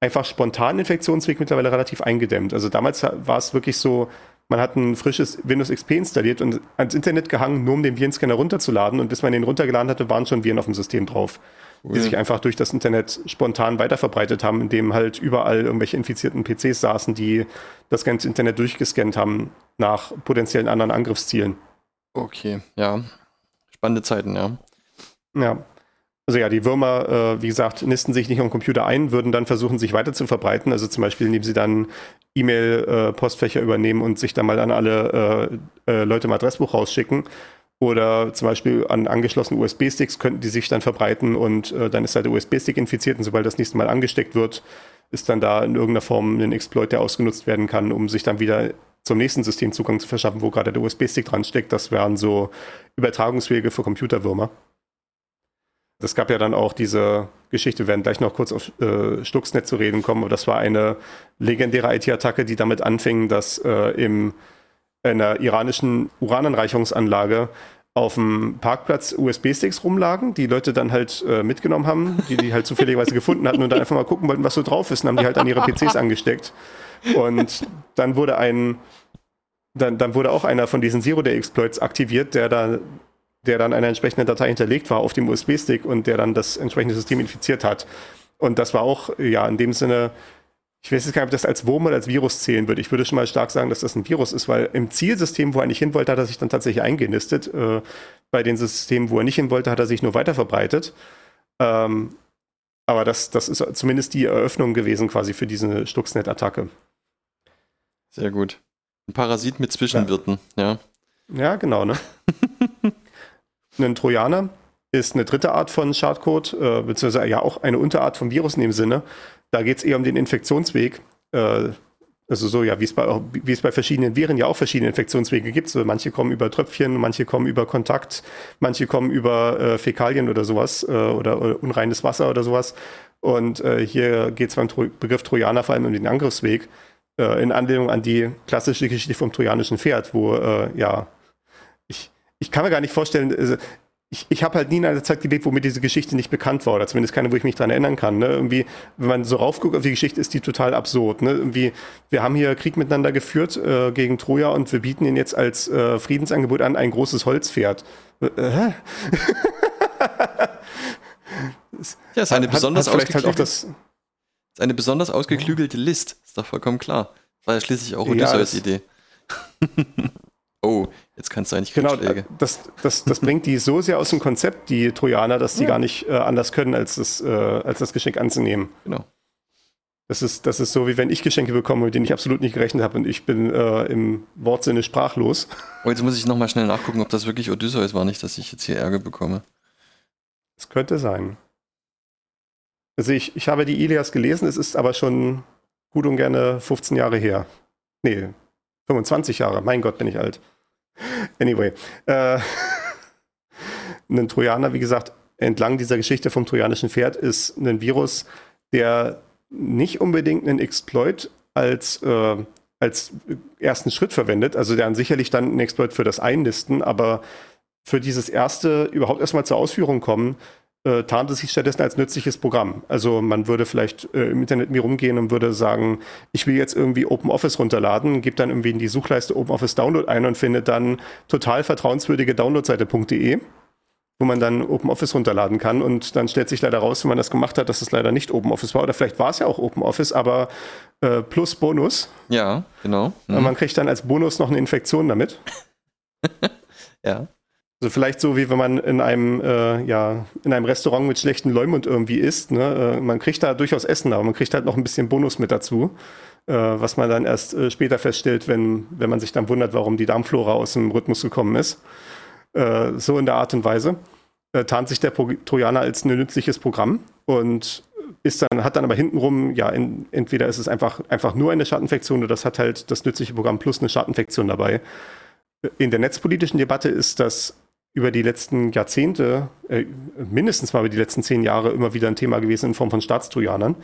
Speaker 4: einfach spontanen Infektionsweg mittlerweile relativ eingedämmt. Also damals war es wirklich so, man hat ein frisches Windows XP installiert und ans Internet gehangen, nur um den Virenscanner runterzuladen. Und bis man den runtergeladen hatte, waren schon Viren auf dem System drauf, die ja. sich einfach durch das Internet spontan weiterverbreitet haben, indem halt überall irgendwelche infizierten PCs saßen, die das ganze Internet durchgescannt haben nach potenziellen anderen Angriffszielen.
Speaker 3: Okay, ja. Spannende Zeiten, ja.
Speaker 4: Ja. Also ja, die Würmer, äh, wie gesagt, nisten sich nicht am Computer ein, würden dann versuchen, sich weiter zu verbreiten. Also zum Beispiel, indem sie dann E-Mail-Postfächer äh, übernehmen und sich dann mal an alle äh, äh, Leute im Adressbuch rausschicken. Oder zum Beispiel an angeschlossenen USB-Sticks könnten die sich dann verbreiten und äh, dann ist halt der USB-Stick infiziert und sobald das nächste Mal angesteckt wird, ist dann da in irgendeiner Form ein Exploit, der ausgenutzt werden kann, um sich dann wieder zum nächsten System Zugang zu verschaffen, wo gerade der USB-Stick dran steckt. Das wären so Übertragungswege für Computerwürmer. Es gab ja dann auch diese Geschichte, wir werden gleich noch kurz auf äh, Stuxnet zu reden kommen, aber das war eine legendäre IT-Attacke, die damit anfing, dass äh, im, in einer iranischen Urananreichungsanlage auf dem Parkplatz USB-Sticks rumlagen, die Leute dann halt äh, mitgenommen haben, die die halt zufälligerweise gefunden hatten und dann einfach mal gucken wollten, was so drauf ist, und haben die halt an ihre PCs angesteckt. Und dann wurde ein, dann, dann wurde auch einer von diesen Zero-Day-Exploits aktiviert, der da der dann eine entsprechende Datei hinterlegt war auf dem USB-Stick und der dann das entsprechende System infiziert hat. Und das war auch, ja, in dem Sinne, ich weiß jetzt gar nicht, ob das als Wurm oder als Virus zählen würde. Ich würde schon mal stark sagen, dass das ein Virus ist, weil im Zielsystem, wo er nicht hin wollte, hat er sich dann tatsächlich eingenistet. Äh, bei den Systemen, wo er nicht hin wollte, hat er sich nur weiter verbreitet. Ähm, aber das, das ist zumindest die Eröffnung gewesen quasi für diese Stuxnet-Attacke.
Speaker 3: Sehr gut. Ein Parasit mit Zwischenwirten, ja.
Speaker 4: Ja, ja genau, ne? ein Trojaner ist eine dritte Art von Schadcode, äh, beziehungsweise ja auch eine Unterart vom Virus in dem Sinne. Da geht es eher um den Infektionsweg. Äh, also so, ja, wie es bei, verschiedenen Viren ja auch verschiedene Infektionswege gibt. So, manche kommen über Tröpfchen, manche kommen über Kontakt, manche kommen über äh, Fäkalien oder sowas äh, oder, oder, unreines Wasser oder sowas. Und äh, hier geht es beim Tro Begriff Trojaner vor allem um den Angriffsweg, äh, in Anlehnung an die klassische Geschichte vom trojanischen Pferd, wo äh, ja ich kann mir gar nicht vorstellen, also ich, ich habe halt nie in einer Zeit gelebt, wo mir diese Geschichte nicht bekannt war, oder zumindest keine, wo ich mich dran erinnern kann. Ne? Irgendwie, wenn man so raufguckt auf die Geschichte, ist die total absurd. Ne? Irgendwie, wir haben hier Krieg miteinander geführt äh, gegen Troja und wir bieten ihnen jetzt als äh, Friedensangebot an ein großes Holzpferd. Äh, hä?
Speaker 3: ja, ist eine
Speaker 4: Hat-
Speaker 3: besonders
Speaker 4: hat halt auch das,
Speaker 3: ist eine besonders ausgeklügelte List. Ist doch vollkommen klar. War ja schließlich auch
Speaker 4: Ja,
Speaker 3: Odysseus
Speaker 4: das-
Speaker 3: Idee. oh, jetzt kannst du eigentlich
Speaker 4: Genau, das, das, das bringt die so sehr aus dem Konzept, die Trojaner, dass die gar nicht äh, anders können, als das, äh, als das Geschenk anzunehmen.
Speaker 3: Genau.
Speaker 4: Das ist, das ist so, wie wenn ich Geschenke bekomme, mit denen ich absolut nicht gerechnet habe und ich bin äh, im Wortsinne sprachlos.
Speaker 3: Oh, jetzt muss ich nochmal schnell nachgucken, ob das wirklich Odysseus war, nicht, dass ich jetzt hier Ärger bekomme.
Speaker 4: Es könnte sein. Also ich, ich habe die Ilias gelesen, es ist aber schon gut und gerne 15 Jahre her. Nee, 25 Jahre. Mein Gott, bin ich alt. Anyway. Äh, ein Trojaner, wie gesagt, entlang dieser Geschichte vom trojanischen Pferd ist ein Virus, der nicht unbedingt einen Exploit als, äh, als ersten Schritt verwendet. Also der an sicherlich dann einen Exploit für das Einnisten, aber für dieses erste überhaupt erstmal zur Ausführung kommen, äh, tarnt es sich stattdessen als nützliches Programm. Also man würde vielleicht äh, im Internet mir rumgehen und würde sagen, ich will jetzt irgendwie OpenOffice runterladen, gibt dann irgendwie in die Suchleiste OpenOffice Download ein und findet dann total vertrauenswürdige Downloadseite.de, wo man dann OpenOffice runterladen kann und dann stellt sich leider raus, wenn man das gemacht hat, dass es leider nicht OpenOffice war oder vielleicht war es ja auch OpenOffice, aber äh, plus Bonus.
Speaker 3: Ja, genau.
Speaker 4: Und
Speaker 3: Mhm.
Speaker 4: man kriegt dann als Bonus noch eine Infektion damit.
Speaker 3: Ja.
Speaker 4: Also vielleicht so wie wenn man in einem äh, ja in einem Restaurant mit schlechten Leumund irgendwie isst. Ne? Äh, man kriegt da durchaus Essen, aber man kriegt halt noch ein bisschen Bonus mit dazu, äh, was man dann erst äh, später feststellt, wenn wenn man sich dann wundert, warum die Darmflora aus dem Rhythmus gekommen ist. Äh, so in der Art und Weise äh, tarnt sich der Pro Trojaner als ein nützliches Programm und ist dann hat dann aber hintenrum ja in, entweder ist es einfach einfach nur eine Schadinfektion oder das hat halt das nützliche Programm plus eine Schadinfektion dabei. In der netzpolitischen Debatte ist das über die letzten Jahrzehnte, äh, mindestens mal über die letzten zehn Jahre immer wieder ein Thema gewesen in Form von Staatstrojanern.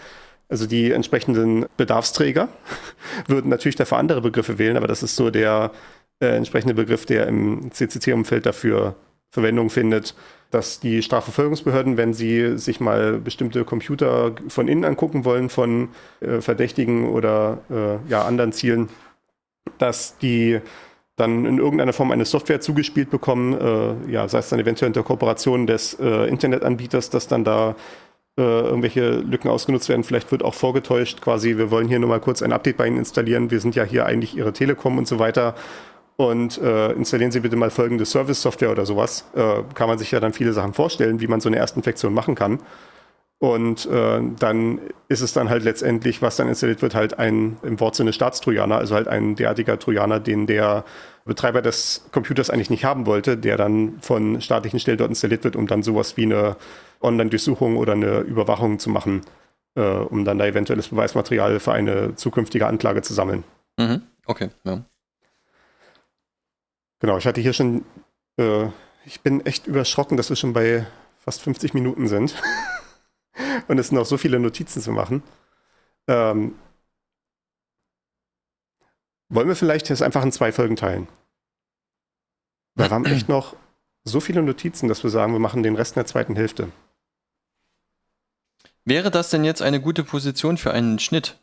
Speaker 4: Also die entsprechenden Bedarfsträger würden natürlich dafür andere Begriffe wählen, aber das ist so der äh, entsprechende Begriff, der im CCC-Umfeld dafür Verwendung findet, dass die Strafverfolgungsbehörden, wenn sie sich mal bestimmte Computer von innen angucken wollen, von äh, Verdächtigen oder äh, ja, anderen Zielen, dass die dann in irgendeiner Form eine Software zugespielt bekommen, äh, ja, sei es dann eventuell unter Kooperation des äh, Internetanbieters, dass dann da äh, irgendwelche Lücken ausgenutzt werden. Vielleicht wird auch vorgetäuscht, quasi, wir wollen hier nur mal kurz ein Update bei Ihnen installieren. Wir sind ja hier eigentlich Ihre Telekom und so weiter. Und äh, installieren Sie bitte mal folgende Service-Software oder sowas. Äh, kann man sich ja dann viele Sachen vorstellen, wie man so eine Erstinfektion machen kann. Und äh, dann ist es dann halt letztendlich, was dann installiert wird, halt ein im Wortsinne Staatstrojaner, also halt ein derartiger Trojaner, den der Betreiber des Computers eigentlich nicht haben wollte, der dann von staatlichen Stellen dort installiert wird, um dann sowas wie eine Online-Durchsuchung oder eine Überwachung zu machen, äh, um dann da eventuelles Beweismaterial für eine zukünftige Anklage zu sammeln.
Speaker 3: Mhm. Okay, ja.
Speaker 4: Genau, ich hatte hier schon, äh, ich bin echt überschrocken, dass wir schon bei fast 50 Minuten sind. Und es sind noch so viele Notizen zu machen. Ähm, wollen wir vielleicht jetzt einfach in zwei Folgen teilen? Weil wir haben echt noch so viele Notizen, dass wir sagen, wir machen den Rest in der zweiten Hälfte.
Speaker 3: Wäre das denn jetzt eine gute Position für einen Schnitt?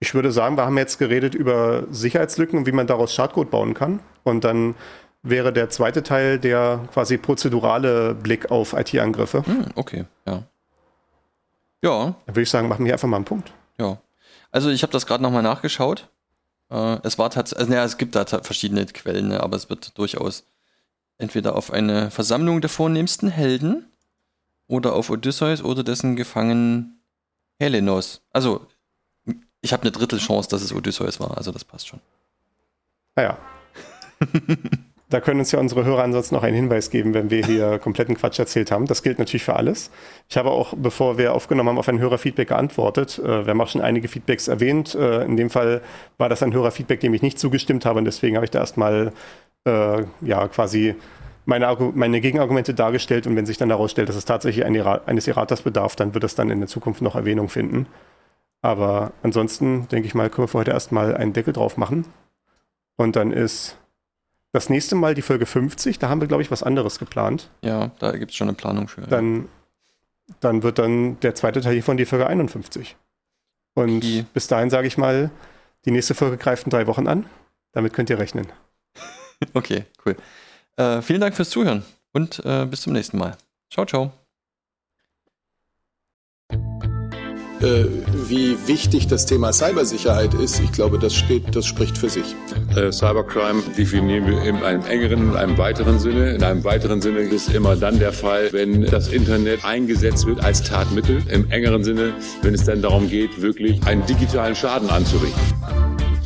Speaker 4: Ich würde sagen, wir haben jetzt geredet über Sicherheitslücken und wie man daraus Schadcode bauen kann. Und dann wäre der zweite Teil der quasi prozedurale Blick auf IT-Angriffe.
Speaker 3: Hm, okay, ja. Ja,
Speaker 4: Dann würde ich sagen, machen wir einfach mal einen Punkt.
Speaker 3: ja. Also ich habe das gerade nochmal nachgeschaut. Äh, es war tatsächlich, also, naja, es gibt da verschiedene Quellen, ne, aber es wird durchaus entweder auf eine Versammlung der vornehmsten Helden oder auf Odysseus oder dessen Gefangenen Helenos. Also ich habe eine Drittelchance, dass es Odysseus war, also das passt schon.
Speaker 4: Naja. da können uns ja unsere Hörer ansonsten noch einen Hinweis geben, wenn wir hier kompletten Quatsch erzählt haben. Das gilt natürlich für alles. Ich habe auch, bevor wir aufgenommen haben, auf ein Hörerfeedback geantwortet. Äh, wir haben auch schon einige Feedbacks erwähnt. Äh, in dem Fall war das ein Hörerfeedback, dem ich nicht zugestimmt habe und deswegen habe ich da erstmal äh, ja quasi meine, meine Gegenargumente dargestellt und wenn sich dann herausstellt, dass es tatsächlich eines Erraters bedarf, dann wird es dann in der Zukunft noch Erwähnung finden. Aber ansonsten, denke ich mal, können wir für heute erstmal einen Deckel drauf machen. Und dann ist das nächste Mal die Folge 50, da haben wir, glaube ich, was anderes geplant.
Speaker 3: Ja, da gibt es schon eine Planung für.
Speaker 4: Dann, dann wird dann der zweite Teil hiervon die Folge 51. Und
Speaker 3: Okay.
Speaker 4: bis dahin sage ich mal, die nächste Folge greift in drei Wochen an. Damit könnt ihr rechnen.
Speaker 3: Okay, cool. Äh, vielen Dank fürs Zuhören und äh, bis zum nächsten Mal. Ciao, ciao.
Speaker 5: Äh, wie wichtig das Thema Cybersicherheit ist, ich glaube, das steht, das spricht für sich.
Speaker 6: Äh, Cybercrime definieren wir in einem engeren und einem weiteren Sinne. In einem weiteren Sinne ist immer dann der Fall, wenn das Internet eingesetzt wird als Tatmittel. Im engeren Sinne, wenn es dann darum geht, wirklich einen digitalen Schaden anzurichten.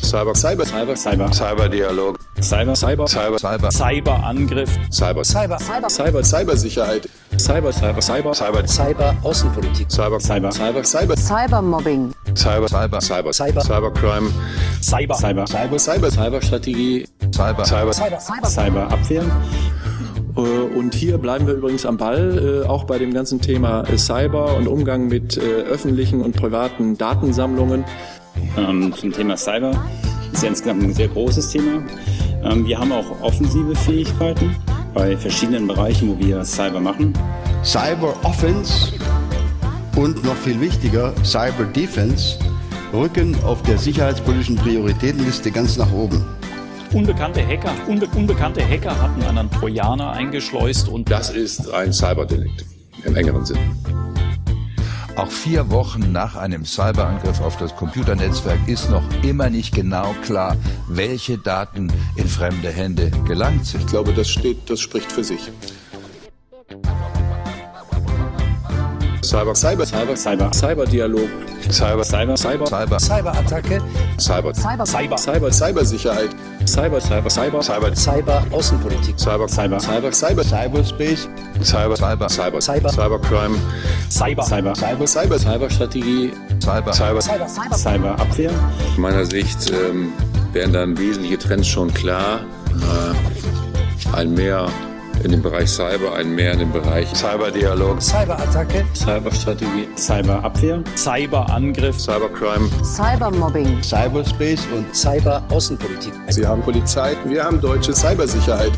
Speaker 6: Cyber,
Speaker 5: Cyber, Cyber, Cyber,
Speaker 6: Cyberdialog,
Speaker 5: Cyber, Cyber,
Speaker 6: Cyber, Cyber,
Speaker 5: Cyberangriff,
Speaker 6: Cyber,
Speaker 5: Cyber, Cyber, Cyber, Cybersicherheit, Cyber, Cyber, Cyber,
Speaker 6: Cyber,
Speaker 5: Cyber, Außenpolitik, Cyber, Cyber, Cyber, Cyber,
Speaker 7: Cybermobbing.
Speaker 6: Cyber, Cyber, Cyber,
Speaker 5: Cyber.
Speaker 6: Cybercrime,
Speaker 5: Cyber, Cyber, Cyber, Cyber, Cyberstrategie,
Speaker 6: Cyber, Cyber,
Speaker 5: Cyberabwehr.
Speaker 8: Äh, Und hier bleiben wir übrigens am Ball, äh, auch bei dem ganzen Thema äh, Cyber und Umgang mit äh, öffentlichen und privaten Datensammlungen.
Speaker 9: Ähm, zum Thema Cyber. Das ist ja insgesamt ein sehr großes Thema. Ähm, wir haben auch offensive Fähigkeiten bei verschiedenen Bereichen, wo wir Cyber machen.
Speaker 10: Cyber Offense und noch viel wichtiger, Cyber Defense rücken auf der sicherheitspolitischen Prioritätenliste ganz nach oben.
Speaker 11: Unbekannte Hacker, unbe unbekannte Hacker hatten einen Trojaner eingeschleust und
Speaker 6: Das ist ein Cyberdelikt im engeren Sinn.
Speaker 12: Auch vier Wochen nach einem Cyberangriff auf das Computernetzwerk ist noch immer nicht genau klar, welche Daten in fremde Hände gelangt sind.
Speaker 5: Ich glaube, das steht, das spricht für sich.
Speaker 6: Cyber,
Speaker 5: Cyber, Cyber, Cyber,
Speaker 8: Cyberdialog,
Speaker 6: Cyber,
Speaker 8: Cyber, Cyber,
Speaker 12: Cyber,
Speaker 5: Cyberattacke,
Speaker 6: Cyber,
Speaker 7: Cyber.
Speaker 11: Cyber,
Speaker 5: Cyber, Cybersicherheit,
Speaker 8: Cyber, Cyber, Cyber,
Speaker 6: Cyber,
Speaker 5: Cyber, Außenpolitik,
Speaker 6: Cyber,
Speaker 5: Cyber, Cyber, Cyber,
Speaker 10: Cyberspace
Speaker 6: Cyber,
Speaker 12: Cyber,
Speaker 6: Cyber,
Speaker 5: Cyber.
Speaker 6: Cybercrime,
Speaker 11: Cyber,
Speaker 5: Cyber, Cyber, Cyber, Cyberstrategie,
Speaker 12: Cyber,
Speaker 6: Cyber.
Speaker 5: Cyberabwehr.
Speaker 6: Aus meiner Sicht ähm, werden dann wesentliche Trends schon klar. Äh, ein mehr in dem Bereich Cyber, ein mehr in dem Bereich Cyberdialog,
Speaker 5: Cyberattacke,
Speaker 8: Cyberstrategie,
Speaker 9: Cyberabwehr,
Speaker 11: Cyberangriff,
Speaker 6: Cybercrime,
Speaker 7: Cybermobbing.
Speaker 10: Cyberspace und
Speaker 5: Cyber, Außenpolitik. Sie haben Polizei, wir haben deutsche Cybersicherheit.